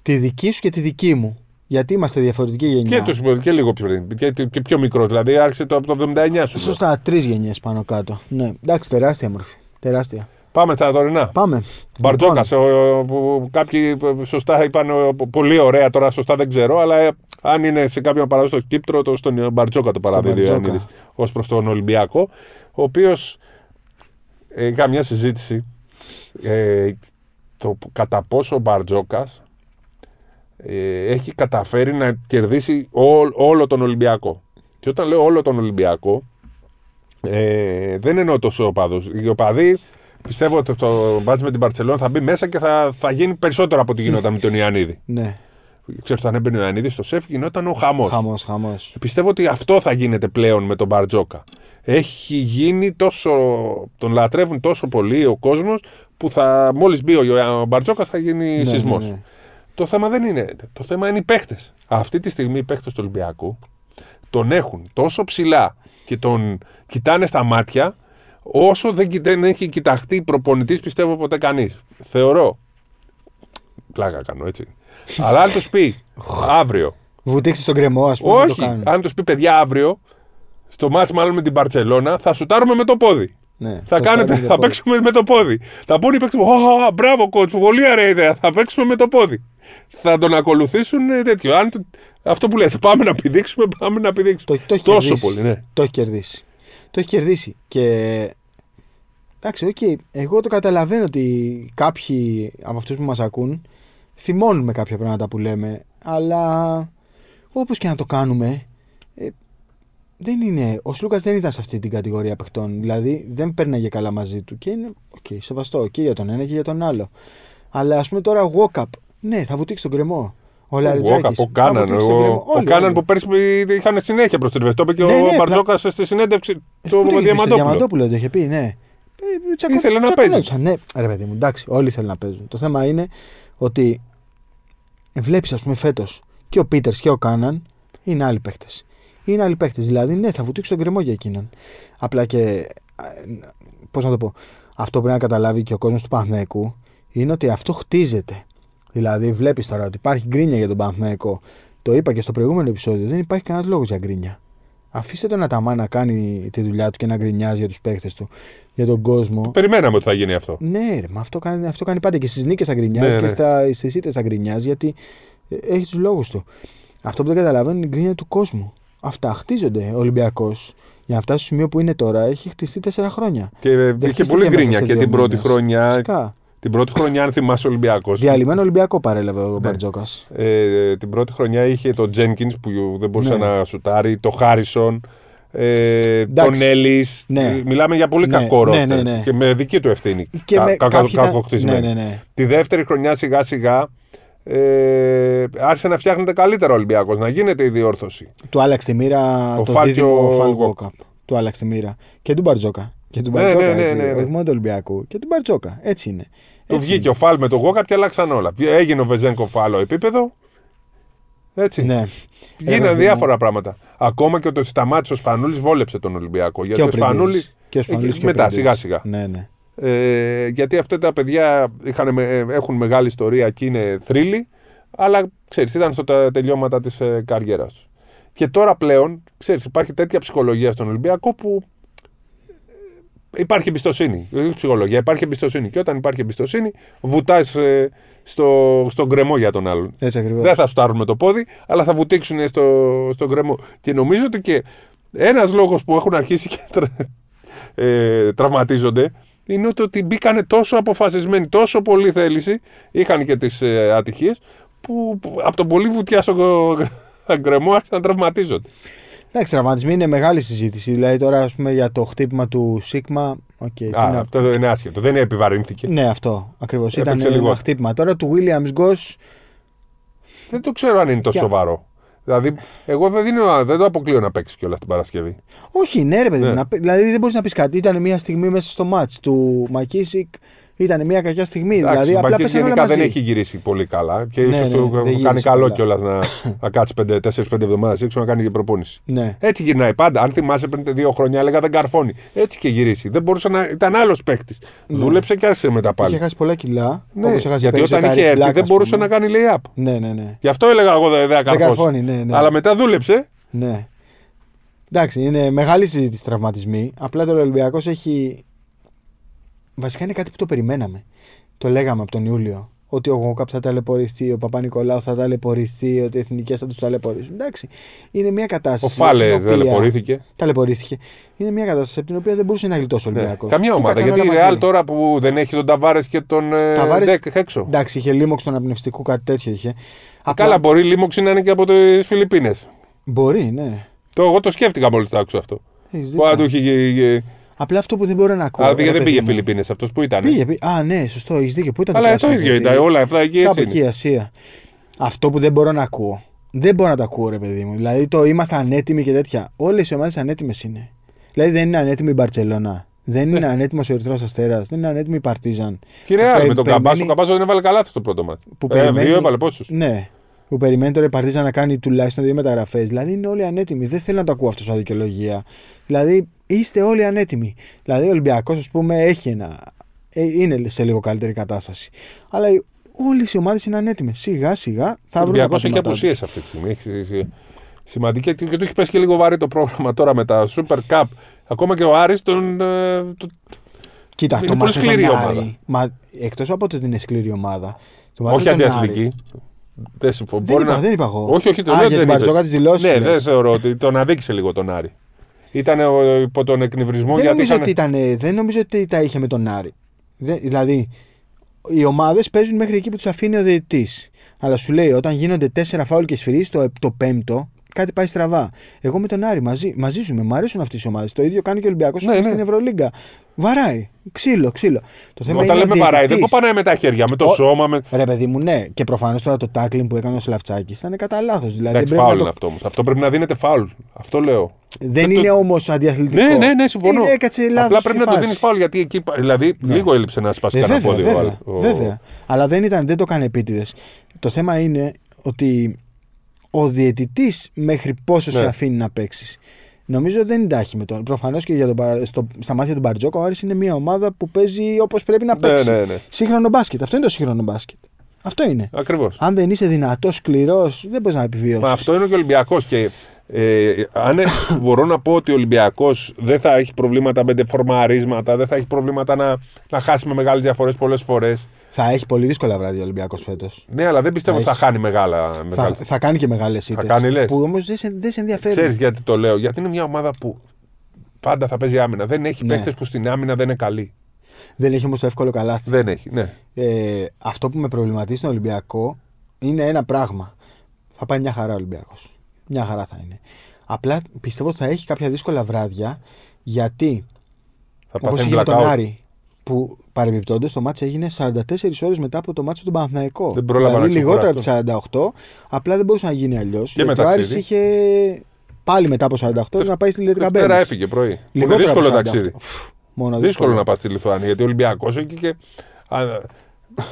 τη δική σου και τη δική μου. Γιατί είμαστε διαφορετική γενιά. Και, τους, και λίγο πιο πριν. Και, και πιο μικρός. Δηλαδή άρχισε το, από το 79 σου. λέω. Σωστά, τρεις γενιές πάνω κάτω. Ναι, εντάξει, τεράστια μορφή. Τεράστια. Πάμε στα τωρινά. Πάμε. Μπαρτζόκα. Λοιπόν, που Κάποιοι ε, σωστά είπαν ε, πολύ ωραία, τώρα σωστά δεν ξέρω, αλλά ε, αν είναι σε κάποιον παράδοση στο Κύπτρο, το στον Μπαρτζόκα το παραδίδει ο Μπαρτζόκα. Ιωαννίδη ως προς τον Ολυμπιακό, ο οποίος είχα μια συζήτηση ε, το κατά πόσο ο Μπαρτζόκας ε, έχει καταφέρει να κερδίσει ό- όλο τον Ολυμπιακό. Και όταν λέω όλο τον Ολυμπιακό, ε, δεν εννοώ τόσο οπαδούς. Οι οπαδοί πιστεύω ότι το μπάτζ με την Παρσελόνα θα μπει μέσα και θα, θα γίνει περισσότερο από ό,τι γινόταν με τον Ιωαννίδη. Ναι, Ξέρεις, όταν έμπαινε ο Ιωαννίδης στο σεφ γινόταν ο χαμός. χαμός, χαμός. Πιστεύω ότι αυτό θα γίνεται πλέον με τον Μπαρτζόκα. Έχει γίνει τόσο. τον λατρεύουν τόσο πολύ ο κόσμος που θα, μόλις μπει ο, ο Μπαρτζόκα θα γίνει Ναι, σεισμός. ναι, ναι. Το θέμα δεν είναι. Το θέμα είναι οι παίχτες. Αυτή τη στιγμή οι παίχτες του Ολυμπιακού τον έχουν τόσο ψηλά και τον κοιτάνε στα μάτια όσο δεν, κοιτά- δεν έχει κοιταχτεί προπονητής, πιστεύω ποτέ κανείς. Θεωρώ. Πλάκα κάνω έτσι. (laughs) Αλλά αν του πει αύριο. Βουτήξει στον γκρεμό, ας πούμε. να το Όχι, κάνουν. αν του πει παιδιά αύριο, στο ματς μάλλον με την Μπαρσελόνα, θα σουτάρουμε με το πόδι. Ναι, Θα, το κάνετε, σουτάρει με το θα πόδι. παίξουμε με το πόδι. Θα πούνε οι παίκτες μου, «Ω, μπράβο coach, πολύ ωραία ιδέα. Θα παίξουμε με το πόδι. Θα τον ακολουθήσουν ε, τέτοιο. Αν, το- αυτό που λες, πάμε να πηδήξουμε, πάμε να πηδήξουμε. Το, το έχει Τόσο κερδίσει. πολύ, ναι. Το έχει κερδίσει. Το έχει κερδίσει. Και. Εντάξει, οκ. Εγώ το καταλαβαίνω ότι κάποιοι από αυτούς που μας ακούν θυμώνουν με κάποια πράγματα που λέμε. Αλλά όπως και να το κάνουμε. ε, δεν είναι. Ο Σλούκας δεν ήταν σε αυτή την κατηγορία παιχτών. Δηλαδή δεν παίρναγε καλά μαζί του. Και είναι. Οκ, σεβαστό και για τον ένα και για τον άλλο. Αλλά ας πούμε τώρα walk-up. Ναι, θα βουτήξει τον κρεμό. Ο Ο Λαριτζάκης Γόκα, ο θα Κάναν, βουτήξει τον ο, κρεμό. ο Όλοι, Κάναν όλοι. που πέρσι είχαν συνέχεια προς την Το είπε και Ναι, ο ναι, Μπαρτζόκας στη συνέντευξη του Πού το είχε πει, στο Διαμαντόπουλου. Διαμαντόπουλο το είχε πει, ναι. Ε, τσακω- Ήθελε να τσακωνόντουσαν, Ναι, ρε παιδί μου, εντάξει, όλοι θέλουν να παίζουν. Το θέμα είναι ότι βλέπεις, ας πούμε, φέτος και ο Πίτερς και ο Κάναν είναι άλλοι παίχτε. Είναι άλλοι παίχτε. Δηλαδή, ναι, θα βουτήξει τον κρεμό για εκείνον. Απλά και. Πώς να το πω. Αυτό πρέπει να καταλάβει και ο κόσμος του Παναθηναϊκού είναι ότι αυτό χτίζεται. Δηλαδή, βλέπεις τώρα ότι υπάρχει γκρίνια για τον Παναθηναϊκό. Το είπα και στο προηγούμενο επεισόδιο. Δεν υπάρχει κανένας λόγος για γκρίνια. Αφήστε τον Αταμά να κάνει τη δουλειά του και να γκρινιάζει για τους παίχτε του, για τον κόσμο. Περιμέναμε ότι θα γίνει αυτό. Ναι, ρε, μα αυτό κάνει, αυτό κάνει πάντα και στις νίκες θα γκρινιάζει Ναι, και ναι. στα, στις ήττες θα γκρινιάζει γιατί ε, έχει τους λόγους του. Αυτό που δεν καταλαβαίνω είναι η γκρίνια του κόσμου. Αυτά χτίζονται. Ο Ολυμπιακός για να φτάσει στο σημείο που είναι τώρα έχει χτιστεί τέσσερα χρόνια. Και ε, είχε χτίστηκε πολύ μέσα γκρίνια σε και δύο την πρώτη μήνες. χρονιά. Φυσικά. Την πρώτη χρονιά, αν θυμάσαι, ο Ολυμπιακός. Διαλυμένο Ολυμπιακό παρέλαβε ο Ναι. Μπαρτζόκας. Ε, την πρώτη χρονιά είχε τον Τζένκιν που δεν μπορούσε Ναι. να σουτάρει, τον Χάρισον, ε, Εντάξει. τον Έλλης. Ναι. Μιλάμε για πολύ Ναι, κακό ναι, ρόστερ. ναι, ναι. Και με δική του ευθύνη. Και Κα- με κα- κάποιοι ήταν- κακοχτισμένη. Ναι, ναι, ναι. Τη δεύτερη χρονιά σιγά σιγά ε, άρχισε να φτιάχνεται καλύτερα ο Ολυμπιακός, να γίνεται η διόρθωση. Του άλλαξε τη μοίρα Ο το Φάλ και δίδυμο ο Φαλ Γόκ. Walkup. Του άλλαξε τη μοίρα. Και του Μπαρτζόκα. Και του Ναι, Μπαρτζόκα, ναι, ναι, έτσι. ναι, ναι. Όχι μόνο του Ολυμπιακού. Και του Μπαρτζόκα. Έτσι είναι. Του Έτσι βγήκε ο Φάλ με τον Γόκαπ και αλλάξαν όλα. Έγινε ο Βεζέγκο Φάλο επίπεδο. Έτσι. είναι. Ναι. Γίνανε παιδί μου. διάφορα πράγματα. Ακόμα και ότι σταμάτησε ο Σπανούλης βόλεψε τον Ολυμπιακό. Γιατί Και ο ο Σπανούλη. Πριντής. Και ο Σπανούλης Ε, και ο μετά, Πριντής. σιγά σιγά. Ναι, ναι. Ε, γιατί αυτά τα παιδιά είχαν, με- ε, έχουν μεγάλη ιστορία και είναι θρύλοι, αλλά ξέρεις, ήταν στα τα τελειώματα της ε, καριέρας τους. Και τώρα πλέον, ξέρεις, υπάρχει τέτοια ψυχολογία στον Ολυμπιακό που ε, υπάρχει εμπιστοσύνη. Δεν είναι ψυχολογία, υπάρχει εμπιστοσύνη. Και όταν υπάρχει εμπιστοσύνη, βουτάς ε, στο, στον κρεμό για τον άλλον. Έτσι ακριβώς. Δεν θα στάρουν με το πόδι, αλλά θα βουτήξουν στο, στον κρεμό. Και νομίζω ότι και ένας λόγος που έχουν αρχίσει και τρα, ε, τραυματίζονται είναι ότι, ότι μπήκανε τόσο αποφασισμένοι, τόσο πολύ θέληση, είχαν και τις ε, ατυχίες, που, που από τον πολύ βουτιά στον γκρεμό (laughs) άρχισαν να τραυματίζονται. Εντάξει, τραυματισμοί είναι μεγάλη συζήτηση. Δηλαδή τώρα, ας πούμε, για το χτύπημα του Σίγμα. οκ, τι Α, να- αυτό είναι άσχετο. Δεν επιβαρύνθηκε. Ναι, αυτό ακριβώς. Ήταν Έπαιξε ένα λιγότερο. χτύπημα. Τώρα του Williams Goss. Δεν το ξέρω αν είναι τόσο Για- σοβαρό. Δηλαδή, εγώ δεν, δίνω, δεν το αποκλείω να παίξει κιόλας την Παρασκευή. Όχι, ναι, ρε παιδί Ναι. μου. να πει- Δηλαδή δεν μπορείς να πεις κάτι. Ήταν μια στιγμή μέσα στο ματς του Μακίσικ. Ήταν μια κακιά στιγμή. Εντάξει, δηλαδή ο απλά Μπακής πέσανε όλα γενικά μαζί. δεν έχει γυρίσει πολύ καλά και Ναι, ίσως ναι, του δεν κάνει γύρισε καλό καλά. κιόλας να, (laughs) να κάτσει 4-5 εβδομάδες έξω να κάνει και προπόνηση. Ναι. Έτσι γυρνάει πάντα. Αν θυμάσαι πριν δύο χρόνια, έλεγα δεν καρφώνει. Έτσι και γυρίσει. Δεν μπορούσε να. ήταν άλλος παίκτης. Δούλεψε και άρχισε μετά πάλι. Ναι. Είχε χάσει πολλά κιλά. Ναι, όπως έχασε γιατί πέρυσι όταν ο είχε Ταρικ έρθει Μπλακ, δεν ας μπορούσε πούμε. να κάνει lay-up. Ναι, ναι, ναι. Γι' αυτό έλεγα εγώ δεν δεν Δεν καρφώσει. καρφώνει, ναι, ναι. Αλλά μετά δούλεψε. Ναι. Εντάξει, είναι μεγάλη συζήτηση τραυματισμοί. Απλά το Ολυμπιακός έχει. Βασικά είναι κάτι που το περιμέναμε. Το λέγαμε από τον Ιούλιο. Ότι ο Γόκαπ θα ταλαιπωρηθεί, ο Παπα-Νικολάου θα ταλαιπωρηθεί, ότι οι εθνικές θα τους ταλαιπωρήσουν. Εντάξει. Είναι μια κατάσταση. Ο Φάλε από την οποία- ταλαιπωρήθηκε. Ταλαιπωρήθηκε. Είναι μια κατάσταση από την οποία δεν μπορούσε να γλιτώσει ο Ναι. Ολυμπιακός. Καμία ομάδα. Γιατί η Real τώρα που δεν έχει τον Ταβάρες και τον ε, Ταβάρες- Ντεκ έξω. Εντάξει, είχε λίμωξ τον απνευστικού, κάτι τέτοιο είχε. Απλά- Καλά, μπορεί λίμωξ να είναι και από τις Φιλιππίνες. Μπορεί, ναι. Το, εγώ το σκέφτηκα μόλις το άκουσα αυτό. Έχεις Που αν δίκιο. του είχε. Απλά αυτό που δεν μπορώ να ακούω. Αλλά ρε δεν παιδί πήγε μου. Φιλιππίνες αυτός που ήταν. Πήγε, πήγε. Α, ναι, σωστό, έχεις δίκιο. Πού ήταν Αλλά το πράσινο ίδιο κριτήριο; ήταν. Όλα αυτά εκεί Κάπου έτσι. εκεί, Είναι. Ασία. Αυτό που δεν μπορώ να ακούω. Δεν μπορώ να το ακούω, ρε παιδί μου. Δηλαδή το είμαστε ανέτοιμοι και τέτοια. Όλες οι ομάδες ανέτοιμες είναι. Δηλαδή δεν είναι ανέτοιμη η Μπαρσελόνα. Δεν είναι ανέτοιμος ο Ερυθρός Αστέρας, δεν είναι ανέτοιμη η Παρτίζαν. Και Ρεάλ Πε- με τον περιμένει- Καμπάσο. Ο Καμπάσο δεν έβαλε καλά το πρώτο μάτι. Που Ε, περιμένει- δύο έβαλε πόσους; Ναι. Που περιμένει τώρα η Παρτίζαν να κάνει τουλάχιστον δύο μεταγραφές. Δηλαδή είναι όλοι ανέτοιμοι. Δεν θέλω να το ακούω αυτό σαν δικαιολογία. Δηλαδή είστε όλοι ανέτοιμοι. Δηλαδή ο Ολυμπιακός, ας πούμε, έχει ένα. ε, είναι σε λίγο καλύτερη κατάσταση. Αλλά όλες οι ομάδες είναι ανέτοιμες. Σιγά σιγά θα Ο βρουν τα Ολυμπιακό έχει πατήματά τους. απουσίε αυτή τη στιγμή. Έχει σι- σημαντική και, και του έχει πέσει και λίγο βαρύ το πρόγραμμα τώρα με τα Super Cup. Ακόμα και ο Άρης τον. ε, το- Κοίτα, Είναι το πολύ μάτσο με σκληρή τον ομάδα. Άρη, μα, εκτός από το ότι είναι σκληρή ομάδα, το μάτσο όχι με τον Άρη- αντιαθλητική. Δεν, συμφωνώ. Δεν Μπορεί είπα, να- δεν είπα εγώ. Όχι, όχι, το Α, λέω για δεν την είπες. Μπαρτζόκα της δηλώσης Ναι, σου δεν λες. θεωρώ ότι τον αδίκησε λίγο τον Άρη. Ήταν ο- υπό τον εκνευρισμό δεν, γιατί νομίζω είχαν... ότι ήταν, δεν νομίζω ότι τα είχε με τον Άρη. Δεν, δηλαδή, οι ομάδες παίζουν μέχρι εκεί που τους αφήνει ο διαιτητής. Αλλά σου λέει, όταν γίνονται τέσσερα φάουλ και σφυρί το, το πέμπτο, κάτι πάει στραβά. Εγώ με τον Άρη μαζί, μαζί σου με, μου αρέσουν αυτές οι ομάδες. Το ίδιο κάνει και ο Ολυμπιακός Ναι, ναι. στην Ευρωλίγκα. Βαράει. Ξύλο, ξύλο. Το θέμα Όταν είναι ο λέμε βαράει, δεν διαιτητής. κοπανάει με τα χέρια, με το Ο- σώμα. Με... Ρε παιδί μου, ναι. Και προφανώς τώρα το tackling που έκανε ο Σλαφτσάκης ήταν κατά λάθος. Δηλαδή, δεν, Εντάξει, πρέπει φάουλ να είναι το... αυτό όμως. Αυτό πρέπει να δίνεται φάουλ. Αυτό λέω. δεν Δεν το- είναι όμως αντιαθλητικό. Ναι, ναι, ναι, συμφωνώ. Είναι, έκατσε λάθος Απλά στη πρέπει να το φάση. δίνεις φάουλ γιατί εκεί. Δηλαδή, λίγο έλειψε να σπάσει Ε, κανένα βέβαια, πόδι. ο βέβαια, Άρη. Ο- βέβαια. Αλλά δεν, ήταν, δεν το έκανε επίτηδες. Το θέμα είναι ότι ο διαιτητής μέχρι πόσο σε Ναι. αφήνει να παίξει. Νομίζω δεν τάχει με τον. Προφανώς και για τον, Πα- στο, στα μάτια του Μπαρτζόκα, ο Άρης είναι μια ομάδα που παίζει όπως πρέπει να Ναι, παίξει. ναι, ναι. Σύγχρονο μπάσκετ. Αυτό είναι το σύγχρονο μπάσκετ. Αυτό είναι. Ακριβώς. Αν δεν είσαι δυνατός, σκληρός, δεν μπορείς να επιβιώσεις. Μα αυτό είναι και ο Ολυμπιακός. Και ε, αν ε, (coughs) μπορώ να πω ότι ο Ολυμπιακός δεν θα έχει προβλήματα με φορμαρίσματα, δεν θα έχει προβλήματα να, να χάσει με μεγάλες διαφορές πολλές φορές. Θα έχει πολύ δύσκολα βράδια ο Ολυμπιακός φέτος. Ναι, αλλά δεν πιστεύω Θα ότι θα έχει. χάνει μεγάλα. Θα, μεγάλες- θα κάνει και μεγάλες ήττες. κάνει, λες; Που όμως δεν σε, δεν σε ενδιαφέρει. Ξέρεις γιατί το λέω. Γιατί είναι μια ομάδα που πάντα θα παίζει άμυνα. Δεν έχει Ναι. παίχτε που στην άμυνα δεν είναι καλοί. Δεν έχει όμως το εύκολο καλάθι. Δεν έχει, ναι. Ε, αυτό που με προβληματίζει στον Ολυμπιακό είναι ένα πράγμα. Θα πάει μια χαρά ο Ολυμπιακός. Μια χαρά θα είναι. Απλά πιστεύω ότι θα έχει κάποια δύσκολα βράδια γιατί Θα όπως παθαίνει είχε με τον blackout. Άρη που παρεμπιπτόντως το μάτς έγινε 44 ώρες μετά από το μάτς του Παναθηναϊκό. Δεν πρόλαβα δηλαδή να λιγότερο από ξεκουραστώ. τι 48, απλά δεν μπορούσε να γίνει αλλιώς. Και με Γιατί ο Άρης ταξίδι. είχε πάλι μετά από 48 να πάει στη Δευτέρα Λετικαμπέλη. έφυγε πρωί. Είναι Λιγότερο δύσκολο από 48. ταξίδι. Φου, Μόνο Δύσκολο να πας στη Λιθουανία γιατί ο Ολυμπιακός εκεί και. Α,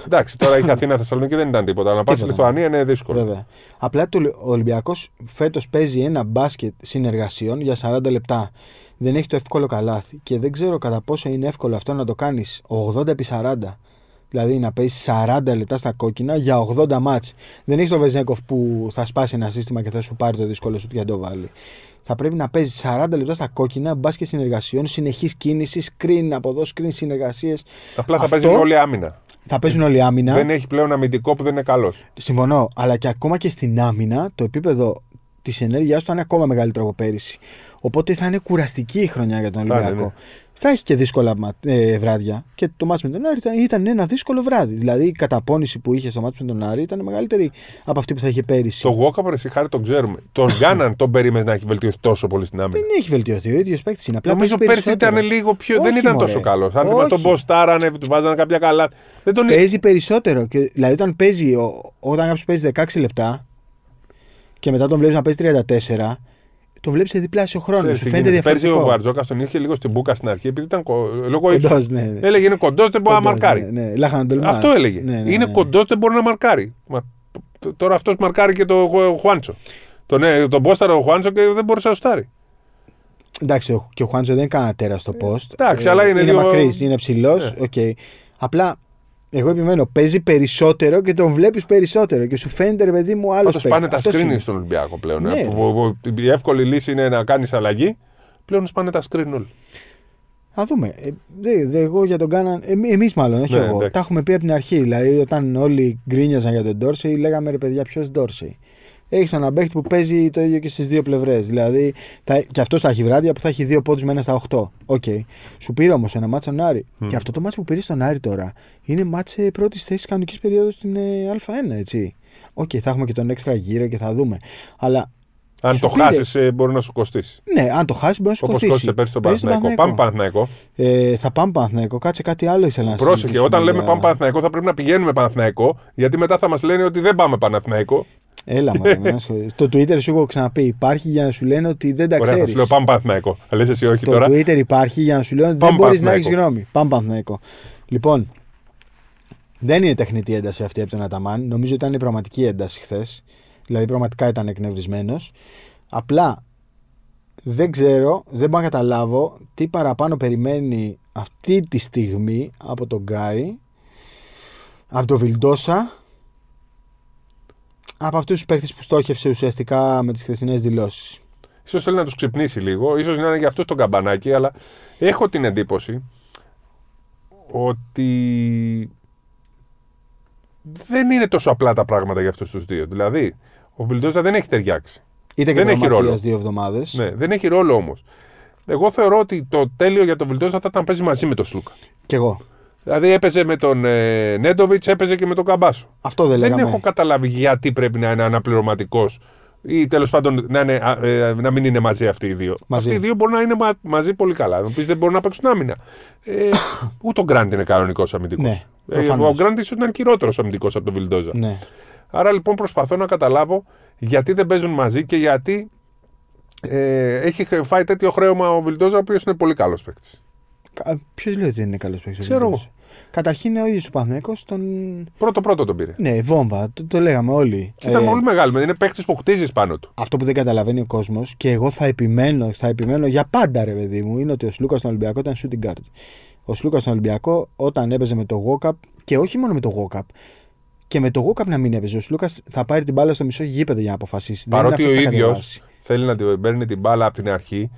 εντάξει, τώρα έχει Αθήνα Θεσσαλονίκη δεν ήταν τίποτα. Αλλά να πας στη Τίποτα. Λιθουανία είναι δύσκολο. Βέβαια. Απλά το, ο Ολυμπιακός φέτος παίζει ένα μπάσκετ συνεργασιών για 40 λεπτά. Δεν έχει το εύκολο καλάθι. Και δεν ξέρω κατά πόσο είναι εύκολο αυτό να το κάνεις 80 επί 40. Δηλαδή να παίζεις 40 λεπτά στα κόκκινα για 80 μάτς. Δεν έχεις το Βεζέκοφ που θα σπάσει ένα σύστημα και θα σου πάρει το δύσκολο σου για να το βάλει. Θα πρέπει να παίζει 40 λεπτά στα κόκκινα, μπάσκετ συνεργασιών, συνεχής κίνησης, screen από εδώ, screen συνεργασίες. Απλά θα Αυτό- παίζει όλη άμυνα. Θα παίζουν όλοι άμυνα. Δεν έχει πλέον αμυντικό που δεν είναι καλός. Συμφωνώ, αλλά και ακόμα και στην άμυνα το επίπεδο της ενέργειάς του θα είναι ακόμα μεγαλύτερο από πέρυσι. Οπότε θα είναι κουραστική η χρονιά για τον Θα είναι, Ολυμπιακό. Ναι. Θα έχει και δύσκολα μα- ε, βράδια. Και το μάτς με τον Άρη ήταν, ήταν ένα δύσκολο βράδυ. Δηλαδή η καταπώνηση που είχε στο μάτς με τον Άρη ήταν μεγαλύτερη από αυτή που θα είχε πέρυσι. Το Γόκαπερ, εσύ χάρη τον ξέρουμε. Τον Γκάναν τον περίμενε να έχει βελτιωθεί τόσο πολύ στην άμυνα. Δεν έχει βελτιωθεί. Ο ίδιος παίκτης είναι. Απλά Νομίζω παίζει πέρσι περισσότερο. ήταν λίγο πιο. Όχι, δεν ήταν μωρέ. τόσο καλό. Αν θυμάσαι Όχι. τον Μποστάρανε, του βάζανε κάποια καλά. Δεν τον Παίζει περισσότερο. Και, δηλαδή όταν παίζει, ο- όταν κάποιος παίζει 16 λεπτά και μετά τον βλέπεις να παίζει 34, το βλέπεις σε διπλάσιο χρόνο. Ξέρεις Σου τι φαίνεται γίνεται. Πέρσι ο διαφορετικό. Μπαρτζόκα τον είχε λίγο στην μπουκα στην αρχή επειδή ήταν κο... λόγω ύψου. Κοντός, ναι, ναι. Έλεγε είναι κοντός, δεν μπορεί να Κοντός, μαρκάρει. Ναι, ναι. Λάχα να τολμάς. Αυτό έλεγε. Ναι, ναι, είναι ναι. κοντός, δεν μπορεί να μαρκάρει. Μα, τ- τώρα αυτός μαρκάρει και το Χου- Χουάντσο. Τον, ε, τον πόσταρε ο Χουάντσο και δεν μπορούσε να σουτάρει. Εντάξει, ο- και ο Χουάντσο δεν έκανε τέρας στο post. εντάξει, αλλά είναι είναι δύο- μακρύς, είναι ψηλός. Ναι. οκ. Απλά εγώ επιμένω, παίζει περισσότερο και τον βλέπεις περισσότερο και σου φαίνεται ρε παιδί μου άλλος Πάντως πάνε τα screen στον Ολυμπιακό πλέον. ε, Ναι, που- ρε. που- που- η εύκολη λύση είναι να κάνεις αλλαγή. Πλέον σπάνε τα screen όλοι. Θα δούμε. Ε, δε, δε, εγώ για τον Κάναν. Εμεί εμείς μάλλον, όχι Ναι, εγώ. εντάξει. Τα έχουμε πει από την αρχή. Δηλαδή, όταν όλοι γκρίνιαζαν για τον Ντόρσεϊ, λέγαμε ρε παιδιά, ποιος Ντόρσεϊ. Έχεις έναν παίχτη που παίζει το ίδιο και στις δύο πλευρές. Δηλαδή, θα, και αυτό θα έχει βράδια που θα έχει δύο πόντους με ένα στα 8. Οκ. Σου πήρε όμως ένα ματς στον Άρη. Και αυτό το ματς που πήρε στον Άρη τώρα είναι ματς πρώτης θέσης κανονικής περίοδου στην ε, Α1, έτσι. Οκ, θα έχουμε και τον έξτρα γύρο και θα δούμε. Αλλά Αν Σου το πήρε. χάσεις, μπορεί να σου κοστίσει. ναι, αν το χάσεις μπορεί να σου Όπως κοστίσει. κόστησε πέρσι τον Πέρυσι τον Παναθηναϊκό. Πάμε Παναθηναϊκό. Παναθηναϊκό. Ε, θα πάμε Παναθηναϊκό. Κάτσε κάτι άλλο ήθελα να Πρόσεχε, συζητήσουμε όταν λέμε για- πάμε Παναθηναϊκό θα πρέπει να πηγαίνουμε Παναθηναϊκό. Γιατί μετά θα μας λένε ότι δεν πάμε Παναθηναϊκό. Έλα, μωρέ, μην ασχολείσαι. Το Twitter σου έχω ξαναπεί. Υπάρχει για να σου λένε ότι δεν τα Ωραία, θα ξέρεις. σου λέω πάμε Παναθηναϊκό. Αλλά λες εσύ όχι Το τώρα. Twitter υπάρχει για να σου λένε ότι δεν Πάμε μπορείς να έχεις Παναθηναϊκό. γνώμη. Πάμε Παναθηναϊκό. Λοιπόν, δεν είναι τεχνητή ένταση αυτή από τον Αταμάν. Νομίζω ότι ήταν πραγματική ένταση χθες. Δηλαδή, πραγματικά ήταν εκνευρισμένος. Απλά δεν ξέρω, δεν μπορώ να καταλάβω τι παραπάνω περιμένει αυτή τη στιγμή από τον Γκάι, από τον Βιλντόσα, από αυτούς τους παίχτε που στόχευσε ουσιαστικά με τις χθεσινές δηλώσεις. Ίσως θέλει να τους ξυπνήσει λίγο, ίσως να είναι για αυτό το καμπανάκι, αλλά έχω την εντύπωση ότι δεν είναι τόσο απλά τα πράγματα για αυτούς τους δύο. Δηλαδή, ο Βιλντόζα δεν έχει ταιριάξει. Είτε και Δεν έχει τραυματίας ρόλο. δύο εβδομάδες. Ναι, δεν έχει ρόλο όμως. Εγώ θεωρώ ότι το τέλειο για τον Βιλντόζα θα ήταν να παίζει μαζί με τον Σλούκα. Κι εγώ. Δηλαδή έπαιζε με τον ε, Νέντοβιτς, έπαιζε και με τον Καμπάσο. Αυτό δεν Δεν λέγαμε. έχω καταλάβει γιατί πρέπει να είναι αναπληρωματικός ή τέλος πάντων να, είναι, α, ε, να μην είναι μαζί αυτοί οι δύο. Μαζί. Αυτοί οι δύο μπορούν να είναι μα- μαζί πολύ καλά. Να πεις δεν μπορούν να παίξουν άμυνα. Ε, (coughs) ούτε ο Γκραντ είναι κανονικός αμυντικός. Ναι, ε, προφανώς. ο Γκραντ ίσως ήταν χειρότερος αμυντικός από τον Βιλντόζα. Ναι. Άρα λοιπόν προσπαθώ να καταλάβω γιατί δεν παίζουν μαζί και γιατί ε, έχει φάει τέτοιο χρέωμα ο Βιλντόζα, ο οποίος είναι πολύ καλός παίκτης. Ποιος λέει ότι δεν είναι καλός παίκτης. Ξέρω εγώ. Καταρχήν είναι ο ίδιος ο Πανέκο. Τον... Πρώτο-πρώτο τον πήρε. Ναι, βόμβα. Το, το λέγαμε όλοι. Και ήταν Ε, πολύ μεγάλο. Είναι παίκτης που χτίζεις πάνω του. Αυτό που δεν καταλαβαίνει ο κόσμος και εγώ θα επιμένω, θα επιμένω για πάντα, ρε παιδί μου, είναι ότι ο Σλούκας στον Ολυμπιακό ήταν shooting guard. Ο Σλούκας στον Ολυμπιακό όταν έπαιζε με το Γόκαπ και όχι μόνο με το Γόκαπ. Και με το Γόκαπ να μην έπαιζε. Ο Σλούκας θα πάρει την μπάλα στο μισό γήπεδο για να αποφασίσει. Δεν Παρότι είναι ο αυτό που θα ίδιος κατεβάσει. θέλει να την παίρνει την μπάλα από την αρχή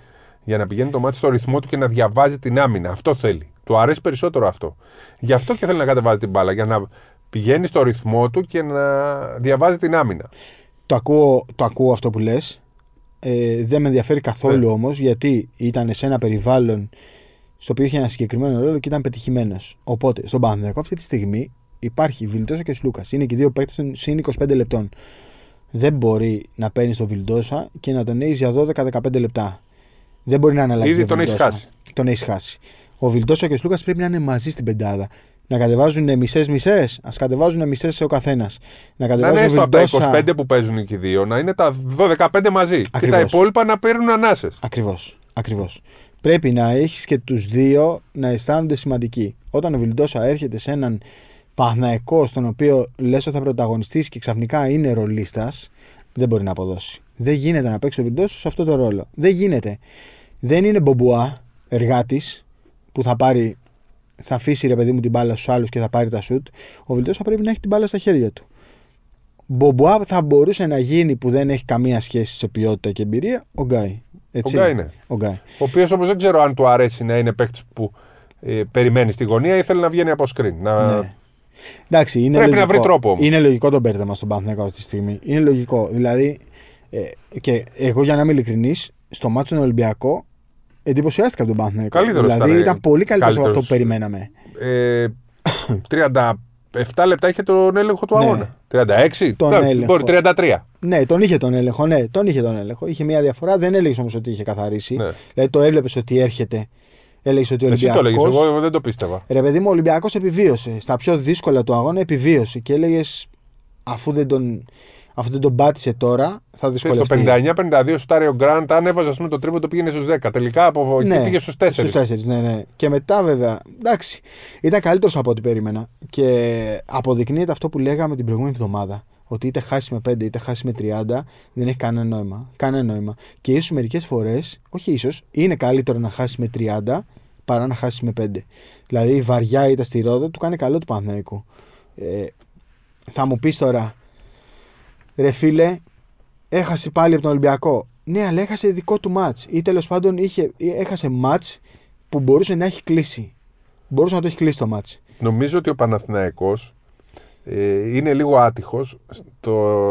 για να πηγαίνει το μάτι στο ρυθμό του και να διαβάζει την άμυνα. Αυτό θέλει. Του αρέσει περισσότερο αυτό. Γι' αυτό και θέλει να κατεβάζει την μπάλα. Για να πηγαίνει στο ρυθμό του και να διαβάζει την άμυνα. Το ακούω, το ακούω αυτό που λες. Ε, δεν με ενδιαφέρει καθόλου Ναι. όμως γιατί ήταν σε ένα περιβάλλον στο οποίο είχε ένα συγκεκριμένο ρόλο και ήταν πετυχημένος. Οπότε στον Παναθηναϊκό αυτή τη στιγμή υπάρχει Βιλντόσα και Σλούκας. Είναι και οι δύο παίκτες των συν 25 λεπτών. Δεν μπορεί να παίρνει τον Βιλντόσα και να τον έχει για 12-15 λεπτά. Δεν μπορεί να είναι αλλαγή. Ήδη ο τον έχεις Βιλντόσα. χάσει. Τον έχεις χάσει. Ο Βιλντόσα και ο Σλούκα πρέπει να είναι μαζί στην πεντάδα. Να κατεβάζουν μισέ-μισέ. Α κατεβάζουν μισές ο καθένας. Να Να κατεβάζουν είναι έστω από τα Βιλντόσα- 25 που παίζουν και οι δύο, να είναι τα 12-15 μαζί. Και Ακριβώς. τα υπόλοιπα να παίρνουν ανάσες. Ακριβώς. Ακριβώς. Πρέπει να έχεις και τους δύο να αισθάνονται σημαντικοί. Όταν ο Βιλντόσα έρχεται σε έναν Παναθηναϊκό στον οποίο λες ότι θα πρωταγωνιστήσει και ξαφνικά είναι ρολίστας, δεν μπορεί να αποδώσει. Δεν γίνεται να παίξει ο Βιλντόσα σε αυτό το ρόλο. Δεν γίνεται. Δεν είναι μπομπουά εργάτης που θα πάρει. Θα αφήσει ρε παιδί μου την μπάλα στους άλλους και θα πάρει τα σουτ. Ο Βιλντόσα πρέπει να έχει την μπάλα στα χέρια του. Μπομπουά θα μπορούσε να γίνει που δεν έχει καμία σχέση σε ποιότητα και εμπειρία ο Γκάι. Έτσι. Ο Γκάι είναι. Ο Γκάι. Ο οποίος όμως δεν ξέρω αν του αρέσει να είναι παίκτης που ε, περιμένει στη γωνία ή θέλει να βγαίνει από screen. Να... Ναι. Εντάξει, είναι Πρέπει να λογικό. βρει τρόπο όμως. Είναι λογικό το μπέρδεμα στον Παναθηναϊκό αυτή τη στιγμή. Είναι λογικό. Δηλαδή, ε, και εγώ για να είμαι ειλικρινής, στο μάτσο τον Ολυμπιακό εντυπωσιάστηκα από τον Παναθηναϊκό. Καλύτερος δηλαδή, ήταν, ήταν, ε, πολύ καλύτερος από αυτό καλύτερος. που περιμέναμε. Ε, 37 λεπτά είχε τον έλεγχο του Ναι. αγώνα. 36, Τον Εντάξει, έλεγχο. μπορεί 33. Ναι, τον είχε τον έλεγχο. Ναι, τον είχε τον έλεγχο. Είχε μια διαφορά. Δεν έλεγες όμως ότι είχε καθαρίσει. Ναι. Δηλαδή, το έβλεπες ότι έρχεται. Έλεγες ότι ο Εσύ το Ολυμπιακό. έλεγε, εγώ δεν το πίστευα. Ρε παιδί μου, ο Ολυμπιακός επιβίωσε. Στα πιο δύσκολα του αγώνα επιβίωσε. Και έλεγες, αφού δεν τον, αφού δεν τον πάτησε τώρα, θα Στο δυσκολευτεί. 59-52 σουτάρει ο Γκραντ, αν έβαζε ας πούμε, το τρίπο το πήγαινε στους 10. Τελικά από εκεί πήγε στους 4. Στους 4, ναι, ναι. Και μετά βέβαια, εντάξει, ήταν καλύτερος από ό,τι περίμενα. Και αποδεικνύεται αυτό που λέγαμε την προηγούμενη εβδομάδα. Ότι είτε χάσει με 5 είτε χάσει με 30, δεν έχει κανένα νόημα. Κανένα νόημα. Και ίσως μερικές φορές, όχι ίσως, είναι καλύτερο να χάσει με 30 παρά να χάσει με 5. Δηλαδή η βαριά ήττα στη ρόδα του κάνει καλό του Παναθηναϊκού. Ε, θα μου πεις τώρα, ρε φίλε, έχασε πάλι από τον Ολυμπιακό. Ναι, αλλά έχασε δικό του μάτς. Ή τέλος πάντων είχε, ή έχασε μάτς που μπορούσε να έχει κλείσει. Μπορούσε να το έχει κλείσει το μάτς. Νομίζω ότι ο Παναθηναϊκός ε, είναι λίγο άτυχος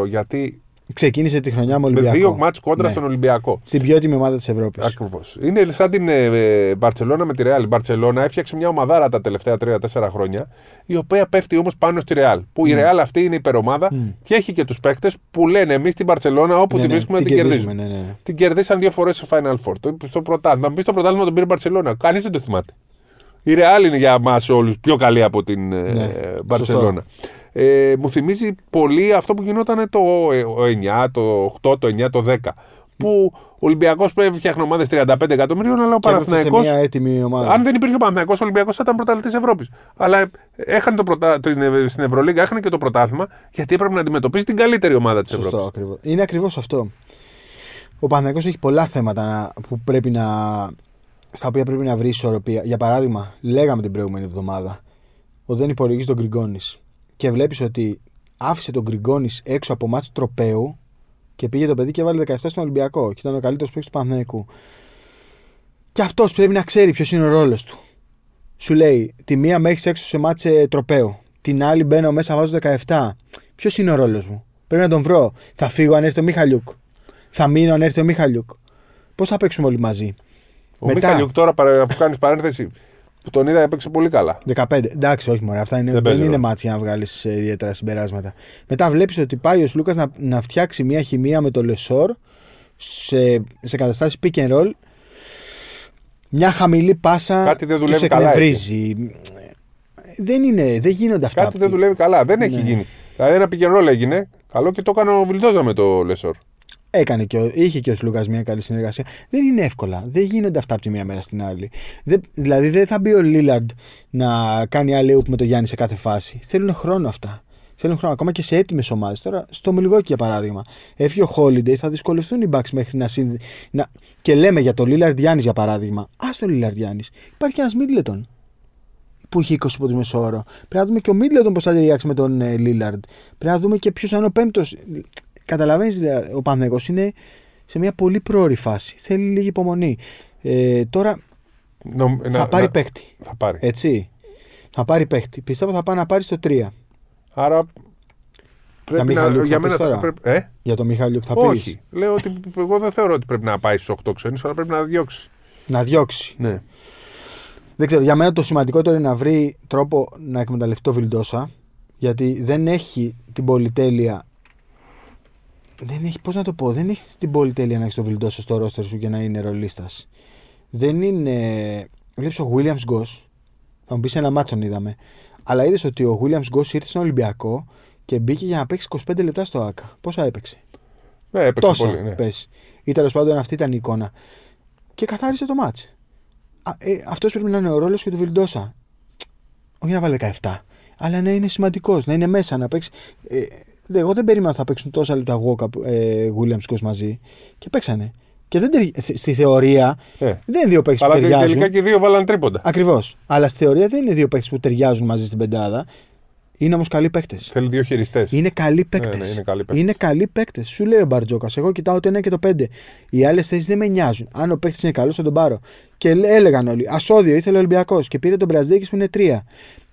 γιατί Ξεκίνησε τη χρονιά με με Ολυμπιακό. δύο μάτς κόντρα Ναι. στον Ολυμπιακό. Στην πιο έτοιμη ομάδα της Ευρώπης. Ακριβώς. Είναι σαν την ε, Μπαρσελόνα με τη Ρεάλ. Η Μπαρσελόνα έφτιαξε μια ομαδάρα τα τελευταία 3-4 χρόνια, η οποία πέφτει όμως πάνω στη Ρεάλ. Που η Ρεάλ αυτή είναι υπερομάδα Μμ. και έχει και τους παίκτες που λένε εμείς την Μπαρσελόνα όπου Ναι, την ναι, βρίσκουμε την την κερδίζουμε. κερδίζουμε, ναι, ναι, ναι. Την κερδίσαν δύο φορές στο Final Four. Το, στο πρωτάθλημα. Να πει στο πρωτάθλημα τον πήρε η Μπαρσελόνα. Κανείς δεν το θυμάται. Η Ρεάλ είναι για εμά όλους πιο καλή από την Ναι, ε, Μπαρσελόνα. Ε, μου θυμίζει πολύ αυτό που γινόταν το 9, το 8, το 9, το 10. Που ο Ολυμπιακός φτιάχνει ομάδες 35 εκατομμυρίων, αλλά ο Παναθηναϊκός... μια έτοιμη ομάδα. Αν δεν υπήρχε ο Παναθηναϊκός, ο Ολυμπιακός θα ήταν πρωταθλητής Ευρώπης. Αλλά έχανε το πρωτα... στην Ευρωλίγα έχανε και το πρωτάθλημα, γιατί έπρεπε να αντιμετωπίσει την καλύτερη ομάδα της Ευρώπης. Ακριβώς. Είναι ακριβώς αυτό. Ο Παναθηναϊκός έχει πολλά θέματα που πρέπει να, στα οποία πρέπει να βρει ισορροπία. Για παράδειγμα, λέγαμε την προηγούμενη εβδομάδα ότι δεν υπολογίζει τον Γκριγκόνης. Και βλέπεις ότι άφησε τον Γκριγκόνης έξω από μάτσο τροπέου και πήγε το παιδί και βάλει 17 στον Ολυμπιακό. Και ήταν ο καλύτερος παίκτης του Παναθηναϊκού. Και αυτός πρέπει να ξέρει ποιος είναι ο ρόλος του. Σου λέει, τη μία με έχεις έξω σε μάτσε τροπέου. Την άλλη μπαίνω μέσα, βάζω 17. Ποιος είναι ο ρόλος μου; Πρέπει να τον βρω. Θα φύγω αν έρθει ο Μιχαλιούκ. Θα μείνω αν έρθει ο Μιχαλιούκ. Πώς θα παίξουμε όλοι μαζί; Ο Μετά... Μιχαλιούκ τώρα, αφού κάνεις παρένθεση, που τον είδα έπαιξε πολύ καλά. 15. Εντάξει, όχι μόνο. Αυτά είναι, δεν, δεν είναι ματς να βγάλεις ε, ιδιαίτερα συμπεράσματα. Μετά βλέπεις ότι πάει ο Λούκα να, να φτιάξει μια χημεία με το Λεσόρ σε, σε καταστάσεις pick and roll. Μια χαμηλή πάσα Κάτι δεν δουλεύει καλά. Δεν, είναι, δεν γίνονται αυτά. Κάτι δεν δουλεύει καλά. Δεν έχει ναι. γίνει. Δηλαδή ένα pick and roll έγινε. Καλό και το έκανε ο Βιλντόζα με το Λεσόρ. Έκανε και ο, είχε και ο Σλούκας μια καλή συνεργασία. Δεν είναι εύκολα. Δεν γίνονται αυτά από τη μία μέρα στην άλλη. Δεν, δηλαδή δεν θα μπει ο Λίλαρντ να κάνει άλλη με το Γιάννη σε κάθε φάση. Θέλουν χρόνο αυτά. Θέλουν χρόνο ακόμα και σε έτοιμες ομάδες. Τώρα, στο Μιλγόκι για παράδειγμα, έφυγε ο Χόλιντεϊ, θα δυσκολευτούν οι Bucks μέχρι να, συνδυ... να... Και λέμε για το Λίλαρντ Γιάννης για παράδειγμα. Α το Λίλαρντ Γιάννης. Υπάρχει ένας Μίτλετον που έχει 20 από τη μεσόωρο. Πρέπει να δούμε και ο Μίτλετον πώς θα ταιριάξει με τον Λίλαρντ. Πρέπει να δούμε και ποιος είναι ο πέμπτος. Καταλαβαίνεις, ο Παναγό είναι σε μια πολύ πρόωρη φάση. Θέλει λίγη υπομονή. Ε, τώρα Νο, θα να, πάρει να, παίκτη. Θα πάρει. Έτσι. Θα πάρει παίκτη. Πιστεύω θα πάει να πάρει στο 3. Άρα Πρέπει για, να, για μένα τώρα. Πρέπει, ε; Για τον Μιχάλιο θα πεις. Όχι. Λέω ότι εγώ δεν θεωρώ ότι πρέπει να πάει στους 8 ξένους, αλλά πρέπει να διώξει. Να διώξει. Ναι. Δεν ξέρω. Για μένα το σημαντικότερο είναι να βρει τρόπο να εκμεταλλευτεί το Βιλντόσα. Γιατί δεν έχει την πολυτέλεια δεν έχει, πώς να το πω, δεν έχει την πολυτέλεια να έχεις το βιλντόσο στο ρόστερ σου και να είναι ρολίστας. Δεν είναι. Βλέπεις ο Williams Γκο. Θα μου πεις ένα μάτσον είδαμε. Αλλά είδες ότι ο Williams Γκο ήρθε στον Ολυμπιακό και μπήκε για να παίξει 25 λεπτά στο ΑΚΑ. Πόσα έπαιξε; Ναι, έπαιξε Τόσα, πολύ. Ναι. Πες. Ή τέλος πάντων αυτή ήταν η εικόνα. Και καθάρισε το μάτς. Ε, Αυτός πρέπει να είναι ο ρόλος και του Βιλντόσα. Όχι να βάλει 17. Αλλά να είναι σημαντικός, να είναι μέσα, να παίξει. Ε, εγώ δεν περίμενα ότι θα παίξουν τόσα λεπτά Γόκα ε, Williams μαζί και παίξανε. Και δεν στη θεωρία ε. δεν είναι δύο παίκτες που ταιριάζουν. Αλλά τελικά και δύο βάλαν τρίποντα. Ακριβώς. Αλλά στη θεωρία δεν είναι δύο παίκτες που ταιριάζουν μαζί στην πεντάδα. Είναι όμως καλοί παίκτες. Θέλει δύο χειριστές. Είναι καλοί παίκτε. Ναι, ναι, είναι καλοί παίκτες. Είναι καλοί παίκτες. Σου λέει ο Μπαρτζόκας. Εγώ κοιτάω το 1 και το 5. Οι άλλες θέσεις δεν με νοιάζουν. Αν ο παίκτης είναι καλός, θα τον πάρω. Και έλεγαν όλοι. Άσο-δύο ήθελε ο Ολυμπιακός και πήρε τον Μπραζδέκης που είναι 3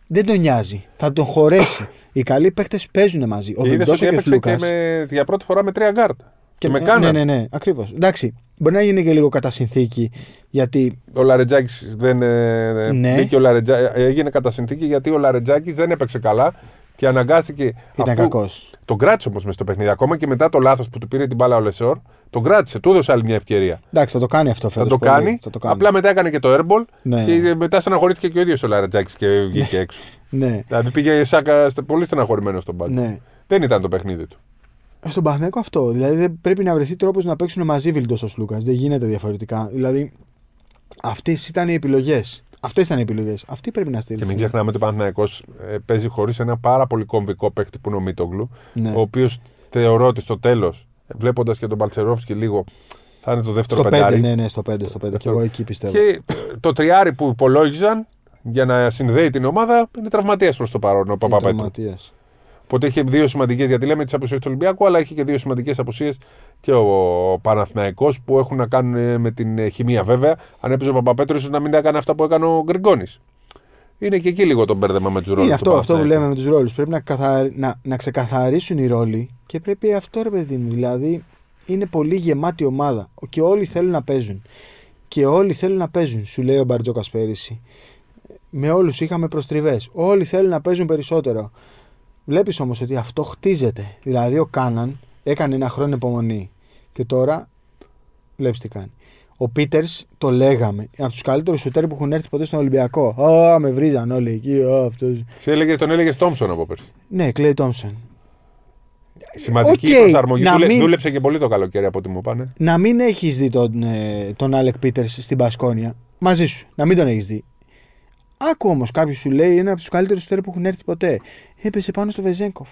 δεν τον νοιάζει. Θα τον χωρέσει. Οι καλοί παίκτες παίζουν μαζί. Ο Βιλντό και, και ο Και με, για πρώτη φορά με τρία γκαρντ. Και, με Κάναν. Ναι, ναι, ναι, ακριβώς. Εντάξει, μπορεί να γίνει και λίγο κατά συνθήκη. Γιατί... Ο Λαρεντζάκης δεν. Ε, ναι. Μπήκε ο Λαρεντζάκη, έγινε κατά συνθήκη γιατί ο Λαρεντζάκης δεν έπαιξε καλά και αναγκάστηκε. Ήταν κακός. Τον κράτησε όμως μες στο παιχνίδι. Ακόμα και μετά το λάθος που του πήρε την μπάλα ο Λεσόρ, τον κράτησε. Του έδωσε άλλη μια ευκαιρία. Εντάξει, θα το κάνει αυτό φέτος. Θα, το κάνει. θα το κάνει. Απλά μετά έκανε και το airball ναι. και μετά στεναχωρήθηκε και ο ίδιος ο Λαρετζάκης και βγήκε έξω. ναι. Δηλαδή πήγε σάκα πολύ στεναχωρημένος στον πάγκο. Ναι. Δεν ήταν το παιχνίδι του. Στον Παθνέκο αυτό. Δηλαδή πρέπει να βρεθεί τρόπος να παίξουν μαζί Βιλντός ο Λούκας. Δεν γίνεται διαφορετικά. Δηλαδή αυτές ήταν οι επιλογές. Αυτές ήταν οι επιλογές. Αυτή πρέπει να στείλει. Και μην ξεχνάμε ότι ο Παναθυναϊκό ε, παίζει χωρίς ένα πάρα πολύ κομβικό παίκτη που είναι ο Μίτογλου. Ναι. Ο οποίος θεωρώ ότι στο τέλος, βλέποντας και τον Παλτσερόφσκι λίγο, θα είναι το δεύτερο στο πεντάρι. 5, ναι, ναι, στο 5. Στο 5. Και εγώ εκεί πιστεύω. Και το τριάρι που υπολόγιζαν για να συνδέει την ομάδα είναι τραυματίας προς το παρόν ο Παπαπέτρου. Οπότε είχε δύο σημαντικές, γιατί λέμε τις απουσίες του Ολυμπιακού, αλλά είχε και δύο σημαντικές απουσίες και ο Παναθηναϊκός που έχουν να κάνουν με την χημεία βέβαια. Αν έπαιζε ο Παπαπέτρο, ίσως να μην έκανε αυτά που έκανε ο Γκριγκόνης. Είναι και εκεί λίγο το μπέρδεμα με τους ρόλους. Είναι αυτό, αυτό που λέμε με τους ρόλους. Πρέπει να, καθαρι... να, να ξεκαθαρίσουν οι ρόλοι και πρέπει αυτό ρε παιδί μου. Δηλαδή είναι πολύ γεμάτη ομάδα και όλοι θέλουν να παίζουν. Και όλοι θέλουν να παίζουν, σου λέει ο Μπαρτζόκας πέρυσι. Με όλους είχαμε προστριβές. Όλοι θέλουν να παίζουν περισσότερο. Βλέπεις όμως ότι αυτό χτίζεται. Δηλαδή ο Κάναν έκανε ένα χρόνο υπομονή και τώρα βλέπεις τι κάνει. Ο Πίτερς το λέγαμε. Από τους καλύτερους σουτέρ που έχουν έρθει ποτέ στον Ολυμπιακό. Α, με βρίζαν όλοι εκεί. Α, αυτός. Σε έλεγε, τον έλεγε Τόμψον από πέρσι. Ναι, Κλέι Τόμψον. Σημαντική Οκ, προσαρμογή. να Δούλε- μην- Δούλεψε και πολύ το καλοκαίρι από ό,τι μου πάνε. Να μην έχεις δει τον, ε, τον Άλεκ Πίτερς στην Μπασκόνια. Μαζί σου. Να μην τον έχεις δει. Άκου όμως κάποιος σου λέει είναι από τους καλύτερους σουτέρ που έχουν έρθει ποτέ. Έπεσε πάνω στο Βεζένκοφ.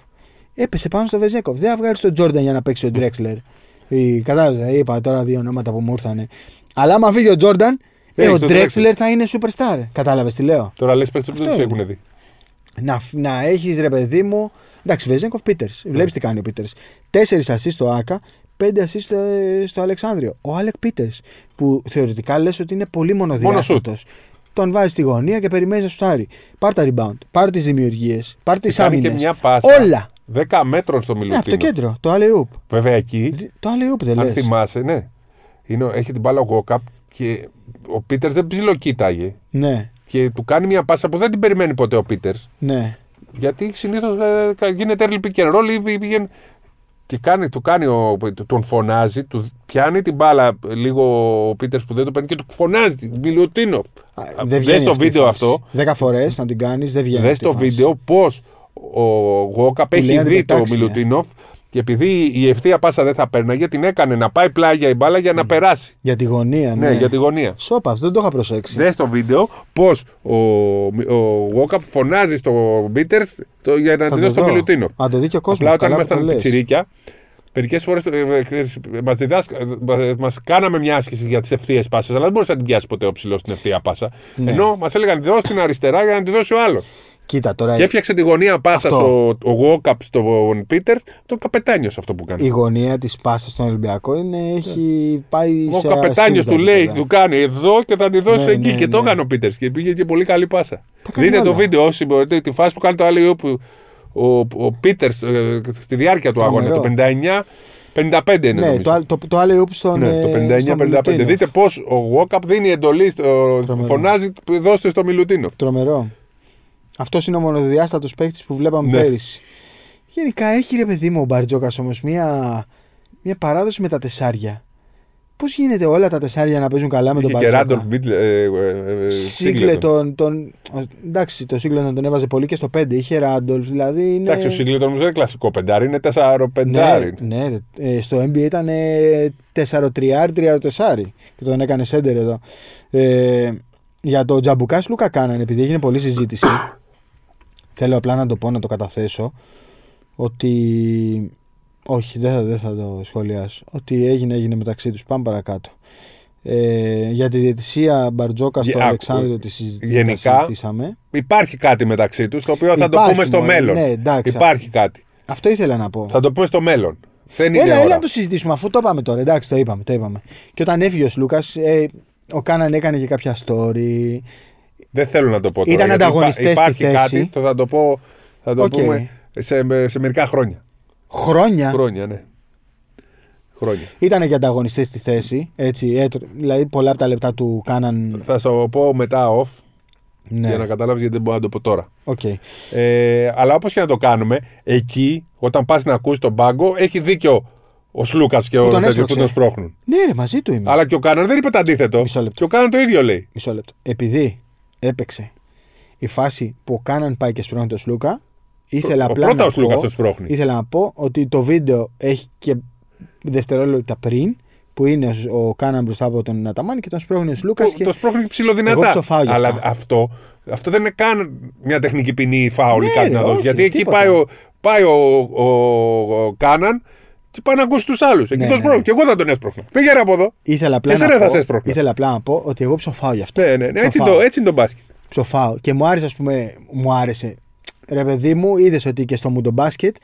Έπεσε πάνω στο Βεζένκοφ. Δεν θα βγάλεις τον Τζόρνταν για να παίξει ο Ντρέξλερ. Κατάλαβες, είπα τώρα δύο ονόματα που μου ήρθαν. Αλλά άμα φύγει ο Τζόρνταν, ε, Έχεις ο τον Ντρέξλερ θα είναι superstar. Κατάλαβες τι λέω; Τώρα λες παίχτε που δεν Αυτό τους είναι. έχουν δει. Να, να έχεις ρε παιδί μου. Εντάξει, Βεζέγκοφ Πίτερς. Βλέπεις τι κάνει ο Πίτερς. Τέσσερις assist στο Άκα, πέντε assist στο, στο Αλεξάνδριο. Ο Άλεκ Πίτερς, που θεωρητικά λες ότι είναι πολύ μονοδιάστατος. Τον βάζει στη γωνία και περιμένεις να σουτάρει. Πάρ τα rebound, πάρ τις δημιουργίες, πάρ τις Και κάνει και άμυνες. μια πάσα. Όλα. 10 μέτρων στο Ναι, από Μιλουτίνος. το κέντρο, το alley-oop. Βέβαια εκεί, Το alley-oop δεν αν λες. θυμάσαι, ναι. Είναι, έχει την μπάλα ο Γόκαπ και ο Πίτερς δεν ψιλοκοίταγε. Ναι, Και του κάνει μια πάσα που δεν την περιμένει ποτέ ο Πίτερς. ναι. Γιατί συνήθως γίνεται early pick and roll ή πήγαινε. Και κάνει, του κάνει ο, του- τον φωνάζει, του πιάνει την μπάλα λίγο ο Πίτερς που δεν το παίρνει και του φωνάζει. Μιλουτίνο. Α, Δες Δεν βγαίνει το αυτή η βίντεο φάση. αυτό. Δέκα φορές να την κάνεις, δεν βγαίνει. Δες αυτή η το φάση. βίντεο πώς ο Γόκαπ Του λέει έχει να την δει το πετάξει, ε. Μιλουτίνοφ και επειδή η ευθεία πάσα δεν θα παίρναγε, την έκανε να πάει πλάγια η μπάλα για να περάσει. Για τη γωνία, Ναι, ναι. για τη γωνία. Σόπα, αυτό δεν το είχα προσέξει. Δες το βίντεο πώς ο, ο Γόκαπ φωνάζει στο Μπίτερς για να Θα τη το δώσει το δω. Μιλουτίνοφ. Αν το δει και ο κόσμος. Απλά όταν ήμασταν πιτσιρίκια, μερικές φορές μας μας κάναμε μια άσκηση για τις ευθείες πάσες, αλλά δεν μπορούσε να την πιάσει ποτέ ο ψηλός στην ευθεία πάσα. Ναι. Ενώ μας έλεγαν δώσει την αριστερά για να τη δώσει ο άλλος. Κοίτα τώρα. Και έφτιαξε τη γωνία πάσα Αυτό. στο ο Γόκαπ στον Πίτερς, τον καπετάνιος αυτό που κάνει. Η γωνία της πάσας στον Ολυμπιακό είναι, έχει πάει Ο σε καπετάνιος ασύλληπτα του λέει, επίπεδα. του κάνει εδώ και θα τη δώσει Ναι, εκεί. ναι, και το ναι. έκανε ο Πίτερς και πήγε και πολύ καλή πάσα. Τα κάνει Δείτε το όλα. βίντεο όσοι μπορείτε, τη φάση που κάνει το άλλο που ο, ο Πίτερς στη διάρκεια του αγώνα, το Τρομερό. 59-55 είναι Ναι, νομίζω. το, άλλο- το, το άλλο στον. Ναι, ε, το στον 59-55. Μιλουτίνοφ. Δείτε πώς ο Γόκαπ δίνει εντολή, στο, Τρομερό. φωνάζει, δώστε στο Μιλουτίνο. Τρομερό. Αυτός είναι ο μονοδιάστατος παίκτης που βλέπαμε Ναι. πέρυσι. Γενικά έχει ρε παιδί μου ο Μπαρτζόκας όμως μια, μια παράδοση με τα τεσσάρια. Πώς γίνεται όλα τα τεσσάρια να παίζουν καλά με τον Είχε και Μπαρτζόκα; Ράντολφ Μπίτλ. ε, ε, ε, Σίγκλετον, τον, εντάξει, το Σίγκλετον τον έβαζε πολύ και στο 5. Είχε Ράντολφ, δηλαδή είναι. Εντάξει, ο Σίγκλετον όμως δεν είναι κλασικό πεντάρι, είναι 4 ναι, πεντάρι. ναι, ρε. Ε, στο NBA ήταν 4-3-3-4 και τον έκανε σέντερ εδώ. Ε, για το Τζαμπουκάς Λούκα κάνανε, επειδή έγινε πολλή συζήτηση. Θέλω απλά να το πω, να το καταθέσω. Ότι. Όχι, δεν θα, δεν θα το σχολιάσω. Ότι έγινε, έγινε μεταξύ τους. Πάμε παρακάτω. Ε, για τη διαιτησία Μπαρτζόκα στο Άκου, Αλεξάνδριο τη συζητή- τα γενικά, συζητήσαμε. Υπάρχει κάτι μεταξύ τους, το οποίο θα το Υπάρχει, πούμε στο μωρέ, μέλλον. ναι, εντάξει. Υπάρχει κάτι. Αυτό ήθελα να πω. Θα το πούμε στο μέλλον. Δεν είναι Έλα, ώρα. έλα να το συζητήσουμε αφού το είπαμε τώρα. Εντάξει, το είπαμε. Το είπαμε. Και όταν έφυγε ο Λούκας, ε, ο Κάναν έκανε και κάποια story. Δεν θέλω να το πω τώρα. Ήταν γιατί ανταγωνιστές υπά- στη Υπάρχει θέση. κάτι, το θα το πω. Θα το Οκ. πούμε σε, σε μερικά χρόνια. Χρόνια; Χρόνια, ναι. Χρόνια. ήταν και ανταγωνιστές στη θέση. Έτσι, έτρο- δηλαδή πολλά από τα λεπτά του Κάναν. Θα σου το πω μετά off Ναι, για να καταλάβεις γιατί δεν μπορώ να το πω τώρα. οκ. Ε, αλλά όπως και να το κάνουμε, εκεί όταν πας να ακούσει τον πάγκο, έχει δίκιο ο Σλούκας και ο τον τέτοιος που έσπρωξε. τον σπρώχνουν. Ναι, ρε, μαζί του είμαι. Αλλά και ο Κάναν δεν είπε το αντίθετο. Μισό λεπτό. Και ο Κάναν το ίδιο λέει. Μισό λεπτό. Επειδή έπαιξε η φάση που ο Κάναν πάει και σπρώχνει τον Σλούκα, ήθελα Ο απλά πρώτα να ο Σλούκας πω, τον σπρώχνει. ήθελα να πω ότι το βίντεο έχει και δευτερόλεπτα πριν που είναι ο ο Κάναν μπροστά από τον Αταμάνη και τον σπρώχνει ο Σλούκας. Το, Και... το σπρώχνει ψηλοδυνατά. Εγώ ψοφάω γι' Αλλά αυτά. αυτό, αυτό δεν είναι καν μια τεχνική ποινή ή φάουλ ή Ναι, κάτι ρε, να δώσει. όχι, Γιατί εκεί τίποτα. πάει ο, πάει ο, ο, ο Κάναν και πάει να ακούσει τους άλλους. Εκεί Ναι, τον ναι. σπρώχνει. Και εγώ θα τον έσπρωχνα. Φύγε ρε από εδώ. Ήθελα απλά, Και να εσένα θα πω, σε έσπρωχνα. ήθελα απλά να πω ότι εγώ ψοφάω γι' αυτό. Ναι, ναι, ναι. Έτσι, Ψοφάω. το, έτσι είναι το μπάσκετ. Ψοφάω. Και μου άρεσε, ας πούμε, μου άρεσε. Ρε παιδί μου, είδες ότι και στο μουντομπάσκετ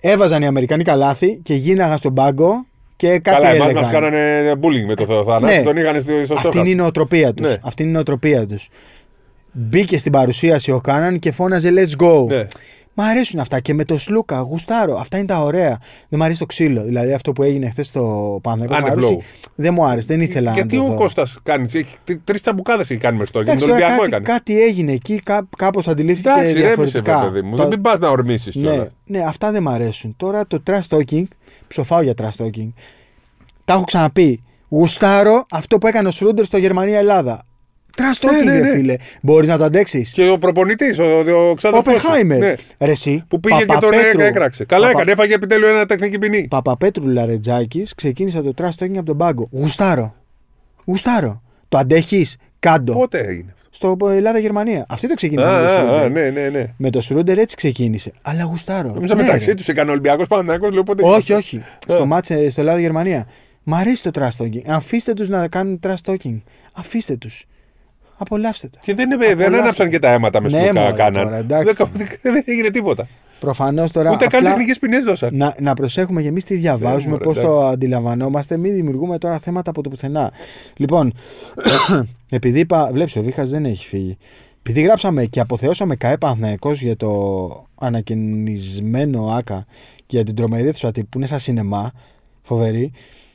έβαζαν οι Αμερικανοί καλάθι και γίναγαν στον πάγκο και κάτι Καλά, εμάς έλεγαν. μας κάνανε bullying με το Θεοθάνατο. Ναι. Τον είχαν στο στο Αυτή στόχαστρο. είναι η νοοτροπία τους. Ναι. Αυτή είναι η νοοτροπία τους. Μπήκε στην παρουσίαση ο Κάναν και φώναζε Let's go. Ναι. Μ' αρέσουν αυτά και με το Σλούκα, γουστάρω. Αυτά είναι τα ωραία. Δεν μου αρέσει το ξύλο. Δηλαδή αυτό που έγινε χθες στο Παναγιώτο Άνευ Μαρούσι, λόγου. δεν μου άρεσε. Δεν ήθελα Γιατί να το ο δω. Κώστας κάνεις. Τρεις τσαμπουκάδες έχει κάνει μέχρι τώρα. Και Εντάξει, τον τώρα Ολυμπιακό κάτι, έκανε. κάτι έγινε εκεί, κά, κάπως αντιλήφθηκε Εντάξει, ρέμισε διαφορετικά. παιδί μου. Το- Δεν μην πας να ορμήσεις ναι, κιόλα. ναι, αυτά δεν μ' αρέσουν. Τώρα το trash talking, ψοφάω για trash talking. Τα έχω ξαναπεί. Γουστάρω αυτό που έκανε ο Σρούντερ στο Γερμανία-Ελλάδα. Τραστόκινγκ, Ναι, ναι, ναι. ρε φίλε. Μπορείς να το αντέξεις. Και ο προπονητής, ο, ο Ο ξάδερφός του. Οπεχάιμερ. Ναι. Ρε εσύ, Που πήγε και τον Παπαπέτρου. ε, έκραξε. Καλά Παπα- έκανε, έφαγε επιτέλους ένα τεχνική ποινή. Παπαπέτρου Λαρετζάκης ξεκίνησε το trash talking από τον πάγκο. Γουστάρω. Γουστάρω. Το αντέχεις. Κάντο. Πότε έγινε αυτό; Στο Ελλάδα-Γερμανία. Αυτή το ξεκίνησε Α, με το α, Σρούντερ. α, ναι, ναι, ναι. Με το Σρούντερ έτσι ξεκίνησε. Αλλά γουστάρω. Νόμιζα Ναι, μεταξύ ρε. τους έκανε Ολυμπιακός Παναγιώ, λέω πότε. Όχι, όχι. Α. στο μάτς ε, στο Ελλάδα-Γερμανία. Μ' αρέσει το trash talking. Αφήστε τους να κάνουν trash talking. Αφήστε τους. Απολαύστε τα. Και δεν, δεν Απολαύστε. άναψαν και τα αίματα μες Ναι, στο μωρέ, κάναν. τώρα, εντάξει. Δεν, δεν έγινε τίποτα. Προφανώς τώρα. Ούτε καν απλά τεχνικές ποινές δώσαν. να, να προσέχουμε και εμείς τι διαβάζουμε, Ναι, μωρέ, πώς το αντιλαμβανόμαστε. Μην δημιουργούμε τώρα θέματα από το πουθενά. Λοιπόν, (coughs) επειδή είπα, βλέπεις ο Βίχας δεν έχει φύγει. Επειδή γράψαμε και αποθεώσαμε ΚαΕ Παναθηναϊκός για το ανακαινισμένο ΆΚΑ και για την τρομερή αίθουσα τύπου που είναι σαν σινεμά, φοβερή,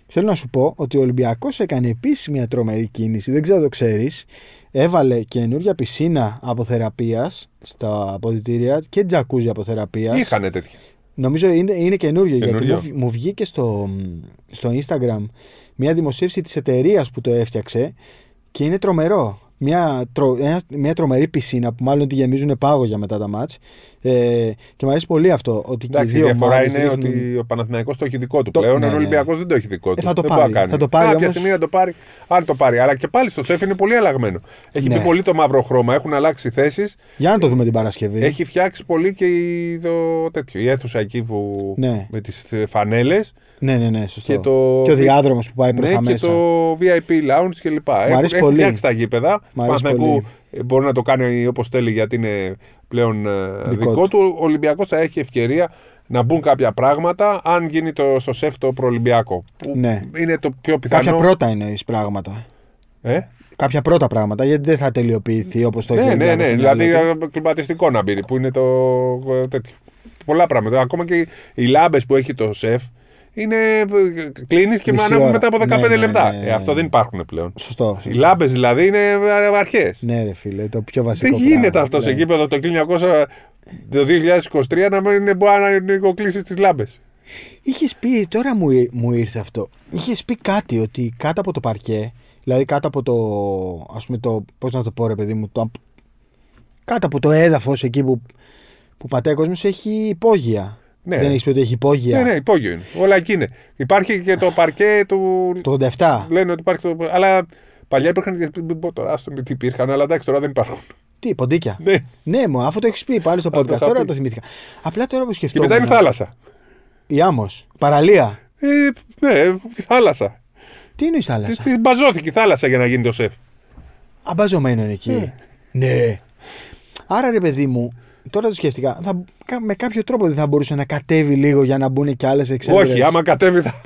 θέλω να σου πω ότι ο Ολυμπιακός έκανε επίσης μια τρομερή κίνηση, δεν ξέρω αν το ξέρεις. Έβαλε καινούρια πισίνα αποθεραπείας στα αποδητήρια και τζακούζι αποθεραπείας. Είχανε τέτοια. Νομίζω είναι, είναι καινούριο, γιατί Καινούριο. μου, βγ- μου βγήκε στο, στο Instagram μια δημοσίευση της εταιρείας που το έφτιαξε και είναι τρομερό. Μια, τρο, ένα- μια τρομερή πισίνα που μάλλον τη γεμίζουν πάγο μετά τα μάτς ε, και μου αρέσει πολύ αυτό ότι και οι Εντάξει, η δύο διαφορά ομάδες είναι ρίχνουν- ότι ο Παναθηναϊκός το έχει δικό του Το- πλέον, ναι, ενώ ο ναι. Ολυμπιακός δεν το έχει δικό του. θα το Δεν πάρει, μπορεί να κάνει. θα το πάρει Κάποια όμως- στιγμή να το πάρει, αν το πάρει. Αλλά και πάλι στο σεφ είναι πολύ αλλαγμένο. Έχει Ναι. μπει πολύ το μαύρο χρώμα, έχουν αλλάξει θέσεις. Για να το δούμε την Παρασκευή. Έχει φτιάξει πολύ και η, το, τέτοιο, η αίθουσα εκεί που, Ναι. με τις φανέλες Ναι, ναι, ναι, σωστό. και, το, Και ο διάδρομος που πάει προς ναι, τα και μέσα. το VIP lounge κλπ. Έχουν, αρέσει έχουν πολύ. φτιάξει τα γήπεδα. Μ' αρέσει Παναθηναϊκού, πολύ. ε, μπορεί να το κάνει όπως θέλει γιατί είναι πλέον ε, Δικό δικό, του. Ο Ολυμπιακός θα έχει ευκαιρία να μπουν κάποια πράγματα αν γίνει το, στο σεφ το προολυμπιακό. Που Ναι. είναι το πιο πιθανό. Κάποια πρώτα είναι πράγματα. Ε; Κάποια πρώτα πράγματα γιατί δεν θα τελειοποιηθεί όπως το έχει ο Ναι, ναι, Ολυμπιακός ναι. στο μυαλό Δηλαδή του. ε, κλιματιστικό να μπει που είναι το ε, τέτοιο. Πολλά πράγματα. Ακόμα και οι λάμπες που έχει το σεφ είναι. Κλείνεις και Μισή ανάβουν ώρα. μετά από 15 Ναι, ναι, λεπτά. ναι, ναι, Ε, αυτό ναι. δεν υπάρχουν πλέον. Σωστό. Οι σωστό. λάμπες δηλαδή είναι αρχέ. Ναι, ρε φίλε, το πιο βασικό. Δεν γίνεται πράγμα, αυτό σε ναι. γήπεδο το 1900. Το 2023 να μην μπορεί να νοικοκλείσει τις λάμπες. Είχες πει, τώρα μου, μου ήρθε αυτό. Είχες πει κάτι ότι κάτω από το παρκέ, δηλαδή κάτω από το. Α πούμε το. Πώς να το πω, ρε παιδί μου, το, κάτω από το έδαφος εκεί που, που πατάει ο κόσμος έχει υπόγεια. Ναι. Δεν έχεις πει ότι έχει υπόγεια. Ναι, ναι, υπόγειο είναι. Όλα εκεί είναι. Υπάρχει και το παρκέ του. Το 87. Λένε ότι υπάρχει το. Αλλά παλιά υπήρχαν. και- Μην πω τώρα, άστο με τι υπήρχαν, αλλά εντάξει τώρα δεν υπάρχουν. Τι, ποντίκια. Ναι. Ναι, μου, αφού το έχεις πει πάλι στο Αυτό podcast, θα τώρα πει. το θυμήθηκα. Απλά τώρα που Και σκεφτόμουν. μετά είναι θάλασσα. Η άμμος. Παραλία. Ε, ναι, τη θάλασσα. Τι είναι η θάλασσα; Τη τη μπαζώθηκε η θάλασσα για να γίνει το σεφ. Αμπαζωμένο είναι εκεί. Ναι. Ναι. Άρα ρε παιδί μου, τώρα το σκέφτηκα. Θα, κα- με κάποιο τρόπο δεν θα μπορούσε να κατέβει λίγο για να μπουν και άλλες εξέδρες. Όχι, άμα κατέβει. Θα...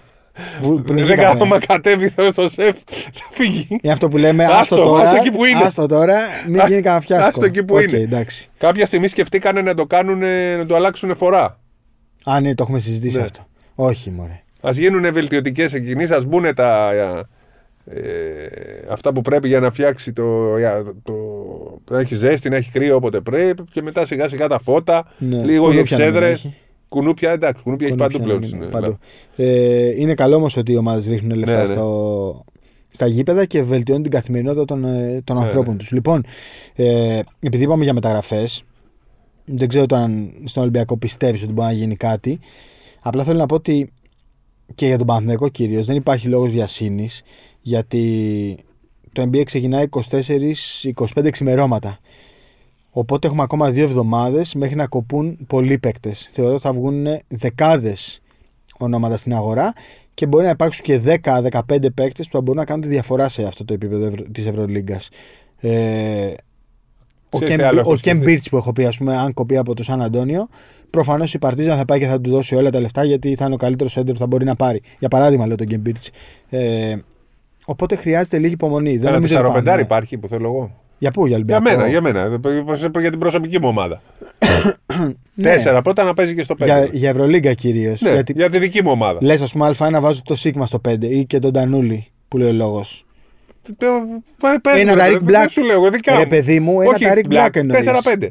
Δεν άμα κατέβει στο ΣΕΦ, θα φύγει. Είναι αυτό που λέμε, Άστο, άστο τώρα. άστο εκεί που είναι. Άστο τώρα, μην γίνει κανένα φιάσκο. Άστο εκεί που Οκ, είναι. εντάξει. Κάποια στιγμή σκεφτήκανε να το κάνουν, να το αλλάξουν φορά. Α, ναι, το έχουμε συζητήσει Ναι. αυτό. Όχι, μωρέ. Ας γίνουν βελτιωτικές κινήσεις, ας μπουν τα. ε, αυτά που πρέπει για να φτιάξει το, για το, να έχει ζέστη, να έχει κρύο όποτε πρέπει και μετά σιγά σιγά τα φώτα, Ναι. λίγο οι Κουνούπια να μην εξέδρες. έχει. Κουνούπια, εντάξει, κουνούπια έχει παντού Κουνούπια πλέον. να μην στην είναι, Ελλάδα. παντού. Ε, είναι καλό όμως ότι οι ομάδες ρίχνουν λεφτά Ναι, ναι. Στο, στα γήπεδα και βελτιώνουν την καθημερινότητα των, ε, των Ναι, ανθρώπων ναι. τους. Λοιπόν, ε, επειδή είπαμε για μεταγραφές, δεν ξέρω το αν στον Ολυμπιακό πιστεύεις ότι μπορεί να γίνει κάτι. Απλά θέλω να πω ότι και για τον Παναθηναϊκό κυρίως δεν υπάρχει λόγος βιασύνη γιατί το NBA ξεκινάει 24-25 ξημερώματα. Οπότε έχουμε ακόμα δύο εβδομάδες μέχρι να κοπούν πολλοί παίκτες. Θεωρώ ότι θα βγουν δεκάδες ονόματα στην αγορά και μπορεί να υπάρξουν και 10-15 παίκτες που θα μπορούν να κάνουν τη διαφορά σε αυτό το επίπεδο της Ευρωλίγκας. Ε, ο Ξέρεις Κεμ, τι άλλο έχω ο Κεμ σκεφτεί. Μπίρτς που έχω πει, ας πούμε, αν κοπεί από το Σαν Αντώνιο, προφανώς η Παρτίζαν θα πάει και θα του δώσει όλα τα λεφτά γιατί θα είναι ο καλύτερος έντερ που θα μπορεί να πάρει. Για παράδειγμα, λέω τον Κεμ Μπίρτς. Ε, οπότε χρειάζεται λίγη υπομονή. Δεν Ένα νομίζω ότι τεσσαροπεντάρι πάμε- υπάρχει που θέλω εγώ. Για πού, για Για Ολυμπιακό. μένα, για μένα. Για την προσωπική μου ομάδα. (coughs) Ναι. Τέσσερα πρώτα να παίζει και στο πέντε. Για, για Ευρωλίγκα κυρίως. Ναι, γιατί για τη δική μου ομάδα. λες, ας πούμε, Α1 βάζω το Σίγμα στο 5 ή και τον Τανούλη που λέει ο λόγος. Πες Ένα μου, ρε, Ταρίκ δεν Μπλακ. σου λέω, δικά Ρε μου. παιδί μου, ένα Όχι, Ταρίκ Μπλακ εννοείς. 4-5.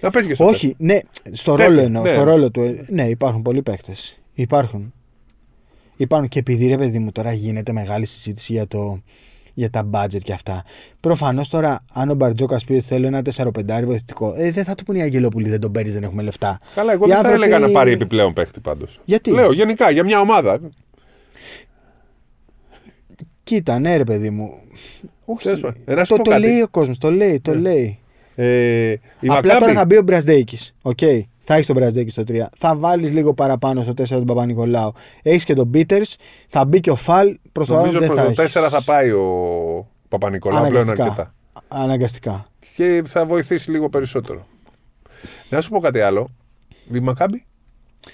Να παίζεις και στο Όχι, ναι, στο Τέτοιο, ρόλο εννοώ. ναι. Στο ρόλο του. ε, Ναι, υπάρχουν πολλοί παίκτες. Υπάρχουν. Είπαν και επειδή ρε παιδί μου τώρα γίνεται μεγάλη συζήτηση για, το, για τα budget και αυτά. Προφανώς τώρα, αν ο Μπαρτζώκας πει ότι θέλω ένα 4-5 βοηθητικό, ε, δεν θα του πούνε οι Αγγελόπουλοι δεν τον παίρνεις, δεν έχουμε λεφτά. Καλά, εγώ Οι δεν θα άνθρωποι- έλεγα να πάρει επιπλέον παίχτη πάντως. Γιατί; Λέω γενικά για μια ομάδα. Κοίτα, ναι, ρε παιδί μου. Όχι. Τέλος πάντων. Ε, να σου το, πω το κάτι. λέει ο κόσμος, το λέει, το Ναι. λέει. Ε, η Απλά Μακάμπη- τώρα θα μπει ο Μπραζδέκη. Οκ. Θα έχεις τον Μπραζδέκη στο 3. Θα βάλεις λίγο παραπάνω στο 4 τον Παπανικολάου. Έχεις και τον Πίτερς. Θα μπει και ο Φαλ. Προς το άλλο Νομίζω δεν προς θα το έχεις. 4 θα πάει ο Παπα-Νικολάου πλέον Αναγκαστικά. αρκετά. Αναγκαστικά. Και θα βοηθήσει λίγο περισσότερο. Να σου πω κάτι άλλο. Η Μακάμπη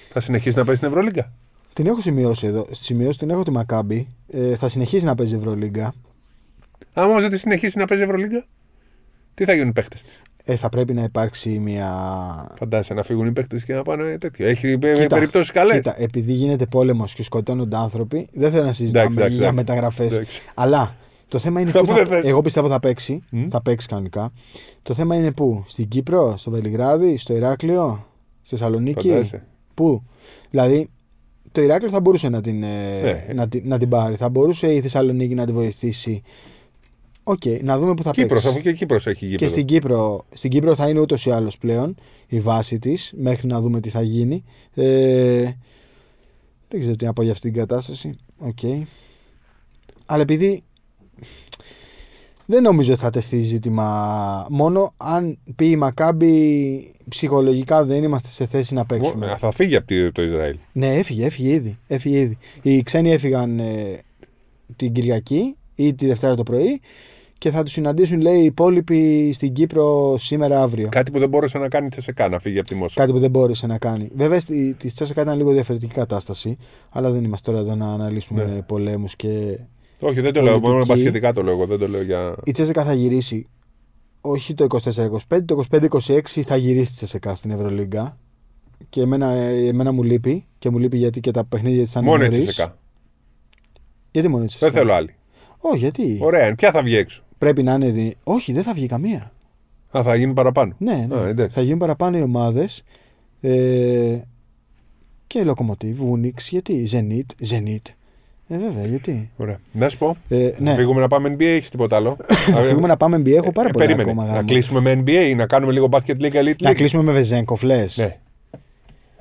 θα συνεχίσει να παίζει στην Ευρωλίγκα; Την έχω σημειώσει εδώ. Στη σημειώσει την έχω τη Μακάμπη. Ε, θα συνεχίσει να παίζει Ευρωλίγκα. Αν όμως δεν τη συνεχίσει να παίζει Ευρωλίγκα, τι θα γίνουν οι παίχτε της; Ε, θα πρέπει να υπάρξει μια. Φαντάζεσαι να φύγουν οι παίχτες και να πάνε τέτοιο. Έχει περιπτώσεις καλές. Κοίτα, επειδή γίνεται πόλεμος και σκοτώνονται άνθρωποι, δεν θέλω να συζητάμε Εντάξει, εντάξει, για εντάξει. μεταγραφές. Εντάξει. Αλλά το θέμα είναι Αφού που. δεν Θα... θες. Εγώ πιστεύω θα παίξει. Μμ. Θα παίξει κανονικά. Το θέμα είναι πού. Στην Κύπρο, στο Βελιγράδι, στο Ηράκλειο, στη Θεσσαλονίκη. Φαντάζεσαι. Πού. Δηλαδή, το Ηράκλειο θα μπορούσε να την, ε, Ναι. να, την, να την πάρει. Θα μπορούσε η Θεσσαλονίκη να τη βοηθήσει. Οκ, να δούμε πού θα Κύπρος, παίξεις. αφού και Κύπρος έχει γήπεδο. Και στην Κύπρο, στην Κύπρο θα είναι ούτως ή άλλως πλέον η βάση της, μέχρι να δούμε τι θα γίνει. Ε, δεν ξέρω τι να πω για αυτή την κατάσταση. Οκ. Αλλά επειδή δεν νομίζω ότι θα τεθεί ζήτημα μόνο αν πει η Μακάμπη ψυχολογικά δεν είμαστε σε θέση να παίξουμε. Μο- Θα φύγει από τη- το Ισραήλ. Ναι, έφυγε, έφυγε ήδη. Έφυγε ήδη. Οι ξένοι έφυγαν ε, την Κυριακή ή τη Δευτέρα το πρωί και θα τους συναντήσουν, λέει, οι υπόλοιποι στην Κύπρο σήμερα αύριο. Κάτι που δεν μπόρεσε να κάνει η Τσεσεκά, να φύγει από τη Μόσχα. Κάτι που δεν μπόρεσε να κάνει. Βέβαια, στη, τη Τσέσσακα ήταν λίγο διαφορετική κατάσταση, αλλά δεν είμαστε τώρα εδώ να αναλύσουμε Ναι. πολέμους και. Όχι, δεν το λέω. πολιτική. Μόνο πασχετικά το λέω. εγώ, Δεν το λέω για. Η Τσέσσακα θα γυρίσει όχι το 24-25, το 25-26 θα γυρίσει τη Τσέσσακα στην Ευρωλίγκα. Και εμένα, εμένα μου λείπει και μου λείπει γιατί και τα παιχνίδια της ήταν Μόνο η νωρίς. Τσεσεκά. Γιατί μόνο η Τσέσσακα. Δεν θέλω άλλη. Όχι, γιατί; Ωραία, είναι. ποια θα βγει έξω; Πρέπει να είναι. Δι... Όχι, δεν θα βγει καμία. Α, θα γίνει παραπάνω. Ναι, ναι. Α, εντάξει. θα γίνουν παραπάνω οι ομάδες. Ε, και Λοκομοτίβ, Ούνιξ, γιατί; Ζενίτ, Ζενίτ. Ε, βέβαια, γιατί; Ωραία. Να σου πω. Ε, ναι, Να φύγουμε να πάμε NBA, έχεις τίποτα άλλο; θα (laughs) φύγουμε να πάμε NBA. Έχω πάρα Ε, πολλά περίμενε. ακόμα. Να γάμο. κλείσουμε με NBA ή να κάνουμε λίγο Basket League Elite Να League; κλείσουμε με Βεζέγκοφ, λε. Ναι.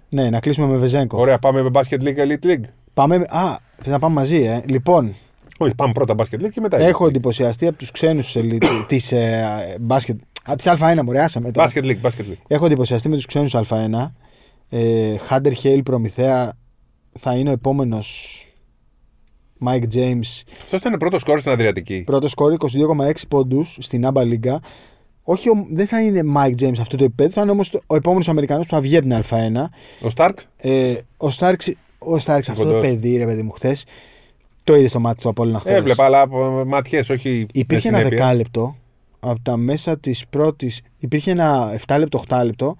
ναι, να κλείσουμε με Βεζέγκοφ. Ωραία, πάμε με Basket League Elite League; Πάμε. Α, θε να πάμε μαζί, ε. Λοιπόν, Όχι, πάμε πρώτα Basket League και μετά. έχω Elite League. εντυπωσιαστεί από τους ξένους της (coughs) ε, μπάσκετ. Α, της Α1, μωρέ, άσαμε τώρα. Basket League, Basket League. Έχω εντυπωσιαστεί με τους ξένους Α1. Ε, Χάντερ Χέιλ Προμηθέα θα είναι ο επόμενος Mike James. Αυτός ήταν πρώτος σκόρ στην Αδριατική. Πρώτος σκόρ 22,6 πόντους στην Άμπα Λίγκα. Όχι, ο- δεν θα είναι Mike James αυτό το επίπεδο, θα είναι όμως ο επόμενος Αμερικανός που θα βγει από την Α1. Ο Σταρκ. Ε, ο Στάρξ, ο Στάρξ αυτό το Κοντός. παιδί, ρε παιδί μου, χθες. Το είδες στο μάτι του Απόλυνα χθες; Έβλεπα, αλλά από ματιές, όχι. Υπήρχε με ένα συνέπεια. δεκάλεπτο από τα μέσα της πρώτη. Υπήρχε ένα 7 λεπτό, 8 λεπτό.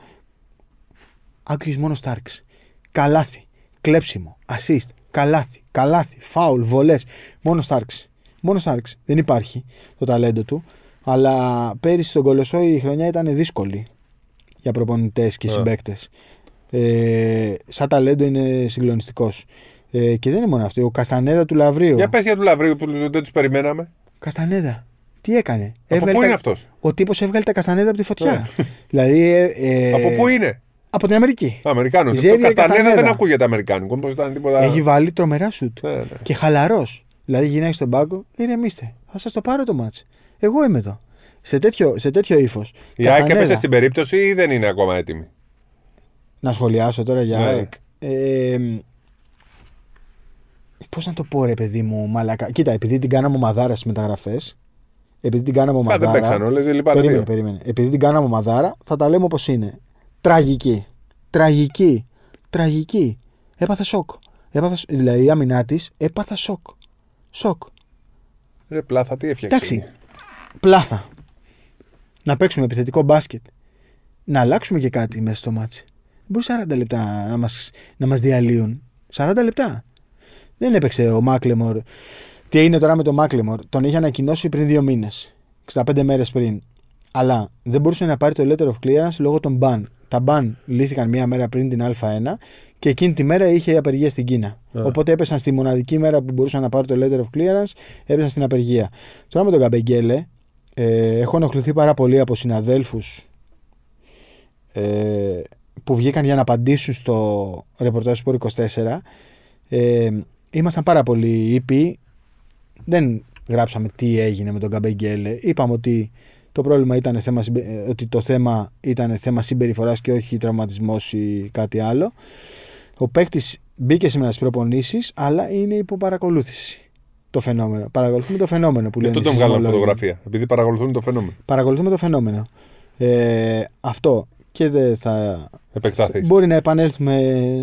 Άκουγες μόνο Στάρξ. Καλάθι. Κλέψιμο. Assist. Καλάθι. Καλάθι. Φάουλ. Βολές. Μόνο Στάρξ. Μόνο Στάρξ. Δεν υπάρχει το ταλέντο του. Αλλά πέρυσι στον Κολοσσό η χρονιά ήταν δύσκολη για προπονητές και Α. συμπαίκτες. Ε, σαν ταλέντο είναι συγκλονιστικός. Ε, και δεν είναι μόνο αυτό. Ο Καστανέδα του Λαβρίου. Για πες για του Λαβρίου που δεν τους περιμέναμε. Καστανέδα. Τι έκανε; Από Έβγαλε πού τα- είναι αυτός; Ο τύπος έβγαλε τα καστανέδα από τη φωτιά. δηλαδή. ε, ε, Από πού είναι; Από την Αμερική. Αμερικάνος. Το Ζέβιε Καστανέδα Καστανέδα. δεν ακούγεται Αμερικάνικο. Μήπω ήταν τίποτα. Έχει βάλει τρομερά σουτ. Ναι, ναι. Και χαλαρός. Δηλαδή γυρνάει στον πάγκο, ηρεμήστε. Θα σας το πάρω το μάτς. Εγώ είμαι εδώ. Σε τέτοιο, σε τέτοιο ύφος. Η ΑΕΚ έπεσε στην περίπτωση ή δεν είναι ακόμα έτοιμη; Να σχολιάσω τώρα για Ναι. ΑΕΚ. Ε, Πώς να το πω, ρε παιδί μου, μαλακά. Κοίτα, επειδή την κάναμε ομαδάρας στις μεταγραφές. Επειδή την κάναμε Μα δεν ομαδάρα. παίξαν όλες, δεν λυπάμαι. Περίμενε, περίμενε. Επειδή την κάναμε ομαδάρα, θα τα λέμε όπως είναι. Τραγική. Τραγική. Τραγική. Έπαθα σοκ. Έπαθα, σ- δηλαδή η άμυνά της έπαθα σοκ. Σοκ. Ρε Πλάθα, τι έφτιαξε. Εντάξει. Πλάθα. Να παίξουμε επιθετικό μπάσκετ. Να αλλάξουμε και κάτι μέσα στο ματς. Δεν μπορεί 40 λεπτά να μας, να μας διαλύουν. 40 λεπτά. Δεν έπαιξε ο Μάκλεμορ. Τι έγινε τώρα με τον Μάκλεμορ; Τον είχε ανακοινώσει πριν δύο μήνες. 65 μέρες πριν. Αλλά δεν μπορούσε να πάρει το letter of clearance λόγω των ban. Τα μπαν λύθηκαν μία μέρα πριν την Α1 και εκείνη τη μέρα είχε απεργία στην Κίνα. Α. Οπότε έπεσαν στη μοναδική μέρα που μπορούσαν να πάρουν το letter of clearance, έπεσαν στην απεργία. Τώρα με τον Καμπεγγέλε, ε, έχω ενοχληθεί πάρα πολύ από συναδέλφους ε, που βγήκαν για να απαντήσουν στο ρεπορτάζ Sport 24. Ε, ήμασταν πάρα πολύ ήπιοι. Δεν γράψαμε τι έγινε με τον Καμπεγγέλε. Είπαμε ότι το πρόβλημα ήταν θέμα, συμπε- ε, ότι το θέμα ήταν θέμα συμπεριφοράς και όχι τραυματισμός ή κάτι άλλο. Ο παίκτης μπήκε σήμερα στις προπονήσεις, αλλά είναι υπό παρακολούθηση. Το φαινόμενο. Παρακολουθούμε το φαινόμενο που Γι' λένε αυτό οι τον βγάλαμε σεισμολόγοι. φωτογραφία. Επειδή παρακολουθούν το φαινόμενο. Παρακολουθούμε το φαινόμενο. Ε, αυτό και δεν θα. Επεκτάθη. Μπορεί να επανέλθουμε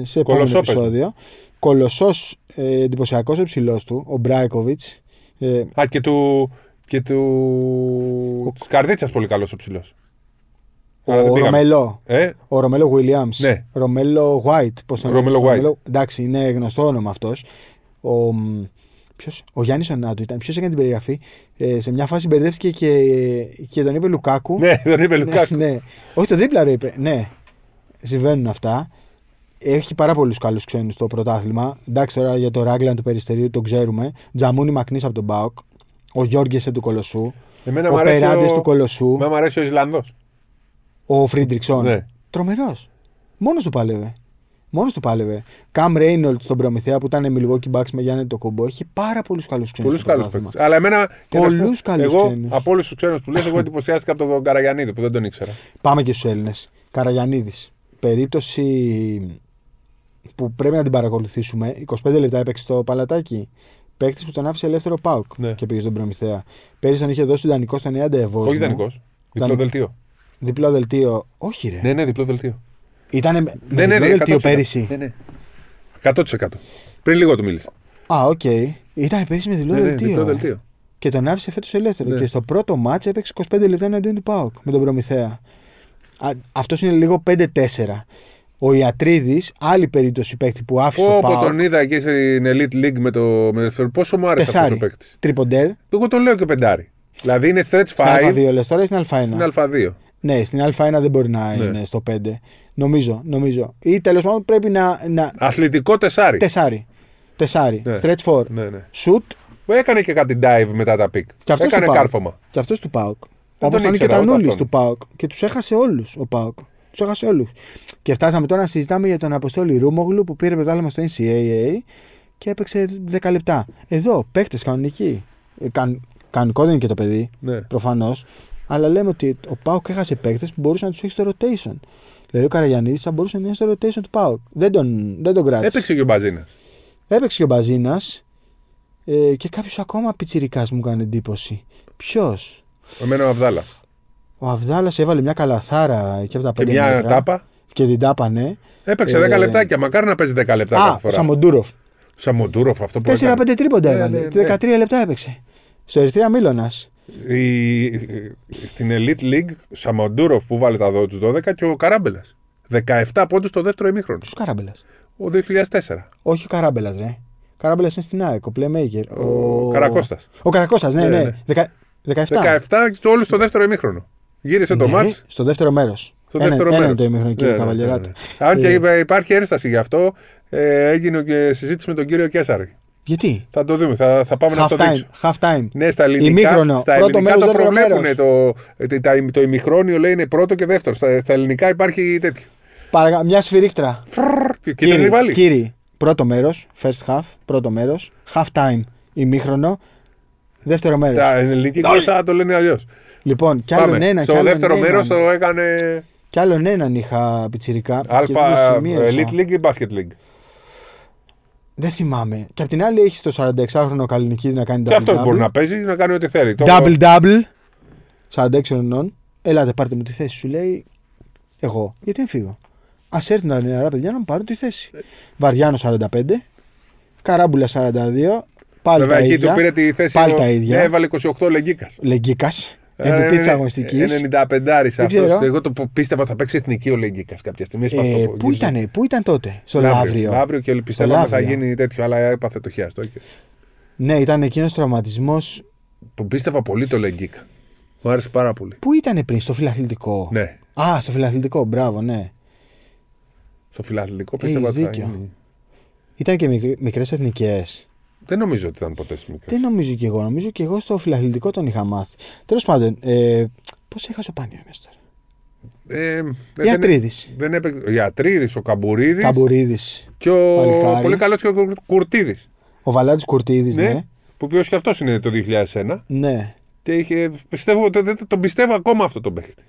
σε επόμενο Κολοσσό, πες μου. επεισόδιο. Κολοσσός ε, εντυπωσιακός ο ψηλό του, ο Μπράικοβιτς. Ε, Α, και του. Και του. Της καρδίτσα πολύ καλός ο ψηλό. ο Ρομέλο. Ε, Ο Ρομέλο Williams. Ναι. Ρομέλο White. Πώς τον Ρομέλο λένε. White. εντάξει, είναι γνωστό όνομα αυτός. Ο, μ, ποιος, ο Γιάννης Ονάτου ήταν. Ποιος έκανε την περιγραφή. Ε, σε μια φάση μπερδεύτηκε και, και τον είπε Λουκάκου. ναι, τον είπε ναι, Λουκάκου. ναι. Όχι το δίπλα, είπε. Ναι, συμβαίνουν αυτά. Έχει πάρα πολλούς καλούς ξένους στο πρωτάθλημα. Εντάξει, τώρα για το Ράγκλαν του Περιστερίου το ξέρουμε. Τζαμούνι Μακνής από τον Μπάουκ. Ο Γιώργεσεν του Κολοσσού. Εμένα ο μου αρέσει. Περάντε Ο... του Κολοσσού. Εμένα μου αρέσει ο Ισλανδός. Ο Φρίντριξον. Ναι. Τρομερός. Μόνος του πάλευε. Μόνος του πάλευε. Καμ Ρέινολτς στον Προμηθέα που ήταν Milwaukee Bucks με Γιάννη το κομπό. Έχει πάρα πολλούς καλούς ξένους. Πολύ καλούς παίκτες. Αλλά εμένα. και να σου πω, Πολλούς καλούς Εγώ ξένους. από όλους τους ξένους που λες, εγώ εντυπωσιάστηκα από τον Καραγιανίδη που δεν τον ήξερα. Πάμε και στους Έλληνες. Καραγιανίδης. Περίπτωση που πρέπει να την παρακολουθήσουμε. 25 λεπτά έπαιξε το Παλατάκι. Παίκτης που τον άφησε ελεύθερο ΠΑΟΚ Ναι. και πήγε στον Προμηθέα. Πέρυσι τον είχε δώσει δανεικό στον Ιάντε Ευόσμο. Όχι δανεικό. Διπλό Δανεικό. δελτίο. Διπλό δελτίο. Όχι, ρε. Ναι, ναι, διπλό δελτίο. Ήταν με, με Ναι, ναι, διπλό ναι, δελτίο 100%. πέρυσι. Ναι, ναι. 100%. Πριν λίγο του μίλησα. Α, οκ. Ήταν πέρυσι με διπλό Ναι, ναι, δελτίο. διπλό ε. δελτίο. Και τον άφησε φέτος ελεύθερο. Ναι. Και στο πρώτο μάτς έπαιξε 25 λεπτά εναντίον του Πάουκ με τον Προμηθέα. Αυτός είναι λίγο 5-4. Ο Ιατρίδης, άλλη περίπτωση παίκτη που άφησε Πω, ο πω, Πάουκ. τον είδα εκεί στην Elite League με το. Με το πόσο μου άρεσε αυτός Τεσάρι. ο παίκτης. Τριποντέρ. Εγώ τον λέω και πεντάρι. Δηλαδή είναι stretch Στην 5 Α2 λες τώρα ή στην Α1. στην Α2. Ναι, στην Α1 δεν μπορεί να Ναι. είναι στο 5. Νομίζω, νομίζω. Ή τέλος πάντων πρέπει να. να... Αθλητικό τεσάρι. Τεσάρι. Τεσάρι. Ναι. Stretch 4. Ναι, ναι. Shoot Έκανε και κάτι dive μετά τα pick. Και αυτός Έκανε του ΠΑΟΚ. κάρφωμα. και αυτός του ΠΑΟΚ. Δεν Όπως τον ήταν και ήξερα τα ούτε Νούλη αυτόν. του Πάουκ. Και τους έχασε όλους ο ΠΑΟΚ. Τους έχασε όλους. Και φτάσαμε τώρα να συζητάμε για τον Αποστόλη Ρούμογλου που πήρε πρωτάθλημα στο NCAA και έπαιξε 10 λεπτά. Εδώ, παίκτες κανονικοί. Ε, Καν, κανονικό δεν είναι και το παιδί, Ναι. προφανώς. Αλλά λέμε ότι ο ΠΑΟΚ έχασε παίκτες που μπορούσε να τους έχει στο rotation. Δηλαδή ο Καραγιανίδης θα μπορούσε να είναι στο rotation του ΠΑΟΚ. Δεν τον, δεν τον κράτησε. Έπαιξε και ο Μπαζίνας. Έπαιξε και ο Μπαζίνας ε, και κάποιος ακόμα πιτσυρικά μου έκανε εντύπωση. Ποιος; Εμένα ο Αβδάλας. Ο Αβδάλας έβαλε μια καλαθάρα εκεί από τα Και 5 μια μέτρα. τάπα. Και την τάπα, ναι. Έπαιξε Ε, 10 λεπτάκια. Μακάρι να παίζει 10 λεπτά Α, κάθε ο φορά. Σαμοντούροφ. Σαμοντούροφ αυτό που 4-5 έκανε. τρίποντα Ναι, έβαλε. ναι, ναι. 13 λεπτά έπαιξε. Στο Ερυθραία Μίλωνα. Η... Στην Elite League, Σαμοντούροφ που βάλε τα του 12 και ο Καράμπελας. 17 πόντους στο δεύτερο ημίχρονο. Ποιος Καράμπελας; Ο 2004. Όχι ο Καράμπελας, ρε. Καράμπελας είναι στην ΑΕΚ, ο Playmaker. Ο Καρακώστας. Ο Καρακώστας, ναι, Ναι, ναι. ναι. Δεκα- 17. 17 και όλου στο δεύτερο ημίχρονο. Γύρισε το Ναι, μάτς Στο δεύτερο μέρος. Στο δεύτερο ένα, μέρος. Ένα το ημίχρονο, κύριε Καβαλιεράτο. Αν και Ε, είπα- υπάρχει ένσταση γι' αυτό, ε, έγινε και συζήτηση με τον κύριο Κέσσαρη. Γιατί; Θα το δούμε, θα, θα πάμε να Half το time. δείξω. Half time. Ναι, στα ελληνικά, Ημίχρονο. στα Πρώτο ελληνικά μέρος, το δεύτερο προβλέπουν. μέρος. Το, το, το, το ημιχρόνιο λέει είναι πρώτο και δεύτερο. Στα, στα ελληνικά υπάρχει τέτοιο. Παρακα... Μια σφυρίχτρα. Και κίτρινη βάλει. Κύριε, πρώτο μέρος, first half, πρώτο μέρος, half time, ημίχρονο, δεύτερο μέρος. Στα ελληνική γλώσσα το λένε αλλιώς. Λοιπόν, κι άλλον ένα, κι Στο άλλον δεύτερο έναν. μέρος το έκανε Κι άλλον έναν είχα πιτσιρικά. και δεν το Αλφα σημείωσα. Elite League ή Basket League; Δεν θυμάμαι. Και απ' την άλλη έχεις το 46χρονο Καλλινική να κάνει Και αυτό double-double. μπορεί να παίζει να κάνει ό,τι θέλει. Το- Double-double. 46 χρονών. Ελάτε, πάρτε μου τη θέση σου, λέει. Εγώ. Γιατί δεν φύγω; Α έρθουν τα νεαρά παιδιά να μου πάρουν τη θέση. Βαριάνο 45. Καράμπουλα 42. Πάλι Βέβαια τα εκεί ίδια. του πήρε τη θέση. Πάλι ο- τα ίδια. Ναι, έβαλε 28 λεγγίκα. Λεγκίκας. MVP τη αγωνιστικής. 95 Δεν αυτός. ξέρω. Εγώ το πίστευα θα παίξει εθνική ο Λεγκίκα κάποια στιγμή. έσπασε το- Ε, πού, γύρισε. ήταν, πού ήταν τότε, στο Λαύριο. Λαύριο. Λαύριο και πιστεύαμε θα Λαύριο. γίνει τέτοιο, αλλά έπαθε το χιάστο. Ναι, ήταν εκείνος τραυματισμός. Τον πίστευα πολύ το Λεγκίκα. Μου άρεσε πάρα πολύ. Πού ήταν πριν, στο φιλαθλητικό; Ναι. Α, στο φιλαθλητικό, μπράβο, ναι. Στο φιλαθλητικό πίστευα ότι θα δίκιο. γίνει. Ήταν και μικρές εθνικές. Δεν νομίζω ότι ήταν ποτέ στις μικρές. Δεν νομίζω κι εγώ. Νομίζω κι εγώ στο φιλαθλητικό τον είχα μάθει. Τέλος πάντων, ε, πώς έχασε ο Πάνιο τώρα; Ε, Η Ατρίδη. Δεν έπαιξε. Ο Ιατρίδη, ο Καμπουρίδης Καμπουρίδης. και ο Παλικάρι. πολύ καλός και ο Κουρτίδης. Ο Βαλάντης Κουρτίδης, Ναι. ναι. Που οποίο και αυτός είναι το 2001. Ναι. Και είχε, πιστεύω, ότι δεν- τον πιστεύω ακόμα αυτό τον παίχτη.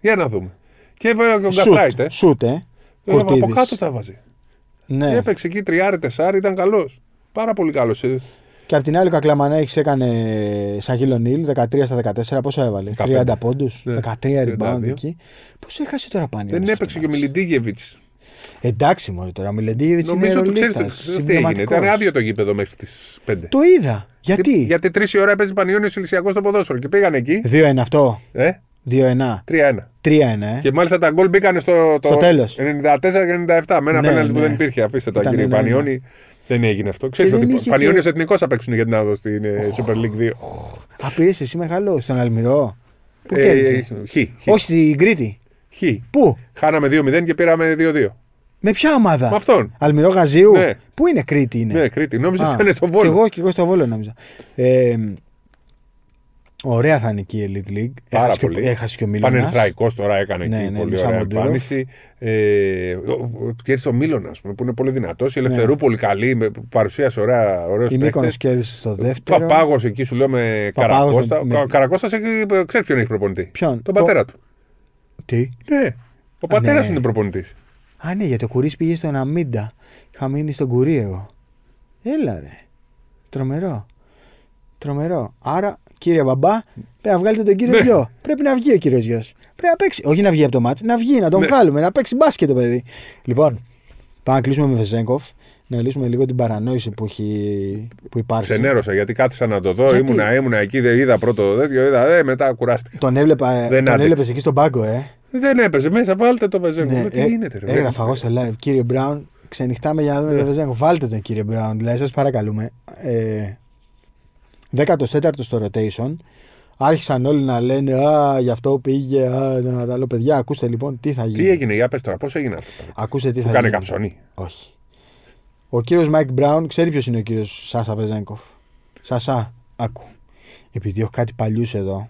Για να δούμε. Και έβαλε και ο Γκατράιτ. Ε. Σούτ, ε. Ε, από Κουρτίδης. κάτω τα βάζει. Ναι. Έπαιξε εκεί τριάρι, τεσάρι, ήταν καλός. Πάρα πολύ καλός. Και απ' την άλλη, ο Κακλαμανέκη έκανε σαν Νίλ 13 στα 14. Πόσο έβαλε, 15. 30 πόντους, Ναι. 13 rebound 32. εκεί. Πώς έχασε τώρα πάνω. Δεν έπαιξε και ο Μιλιντίγεβιτς. Εντάξει, μόνο τώρα. Ο Μιλεντίεβιτ είναι Νομίζω ότι ξέρει ρολίστας. τι έγινε. Ήταν άδειο το γήπεδο μέχρι τις 5. Το είδα. Γιατί; Γιατί τρεις η ώρα έπαιζε Πανιόνιος Ηλυσιακός στο ποδόσφαιρο και πήγαν εκεί. 2-1 αυτό. Ε, 2-1. 3-1. 3-1, ε. Και μάλιστα τα γκολ μπήκαν στο, το Στο τέλος. 94 και 97 με ένα Ναι, πέναλτι που ναι. δεν υπήρχε. Αφήστε το Ήταν κύριε ένα-ένα. Πανιόνι. Δεν έγινε αυτό. Ξέρεις δεν ότι είχε Πανιόνιο και- εθνικός θα παίξουν για την άδο στην ε, Super League 2. Α, πήρες εσύ μεγάλο στον Αλμυρό; Πού Ε, κέρδισε; Χ. χ. Όχι στην Κρήτη. Χ. Πού; Χάναμε 2-0 και πήραμε 2-2. Με ποια ομάδα; Με αυτόν. Αλμυρό Γαζίου; Ναι. Πού είναι Κρήτη είναι; Ναι, Κρήτη. Νόμιζα Α, ότι ήταν στο Κι Βόλο. εγώ, κι εγώ στο Βόλο νόμιζα. Ε, ωραία θα είναι εκεί η Elite League. Πάρα έχασε, πολύ. Και, έχασε και ο Μίλωνας. Πανερθραϊκός τώρα έκανε Ναι, εκεί ναι, πολύ με ωραία Σαμοντούροφ. εμφάνιση. Ε, ο- ο- κέρδισε το Μίλον, ας πούμε, που είναι πολύ δυνατός. Η Ελευθερούπολη καλή, με παρουσίασε ωραία, ωραίους Η Μύκονος παίχτες. κέρδισε στο δεύτερο. Παπάγος εκεί σου λέω με Παπάγος Καρακώστα. με- Ο Καρακώστας ξέρεις ποιον έχει προπονητή; Ποιον; Τον Το- πατέρα του. Τι; Ναι. Ο πατέρας ναι. είναι προπονητής. Α, ναι, γιατί ο Κουρί πήγε στον Αμίντα. Είχα μείνει στον Κουρί εγώ. Έλα ρε. Τρομερό. Τρομερό. Άρα, κύριε μπαμπά, πρέπει να βγάλετε τον κύριο Ναι. γιο. Πρέπει να βγει ο κύριος γιο. Πρέπει να παίξει. Όχι να βγει από το μάτς, να βγει, να τον Ναι. βγάλουμε, να παίξει μπάσκετ το παιδί. Λοιπόν, πάμε να κλείσουμε με Βεζέγκοφ. Να λύσουμε λίγο την παρανόηση που, έχει, που υπάρχει. Ξενέρωσα γιατί κάθισα να το δω. Γιατί; Ήμουνα, ήμουνα εκεί, δεν είδα πρώτο τέτοιο, είδα, ε, μετά κουράστηκα. Τον, έβλεπα, ε, Δεν τον άντεξε. έβλεπες εκεί στον πάγκο, ε; Δεν έπαιζε μέσα, βάλτε το Βεζέγκο. Ναι, τι ε, γίνεται, ρε. Έγραφα εγώ στο live. Κύριε Μπράουν, ξενυχτάμε για να δούμε Ναι. τον Βεζέγκο. Βάλτε τον κύριε Μπράουν. Δηλαδή, σας παρακαλούμε. Ε, 14ο στο rotation. Άρχισαν όλοι να λένε Α, γι' αυτό πήγε. Α, τον Αταλό. Παιδιά, ακούστε λοιπόν τι θα γίνει. Τι έγινε, για πες τώρα, πώς έγινε αυτό. Ακούστε τι Που θα κάνε γίνει. καψονί. Όχι. Ο κύριος Μάικ Μπράουν ξέρει ποιος είναι ο κύριος Σάσα Βεζένκοφ. Σασά, άκου. Επειδή έχω κάτι παλιούς εδώ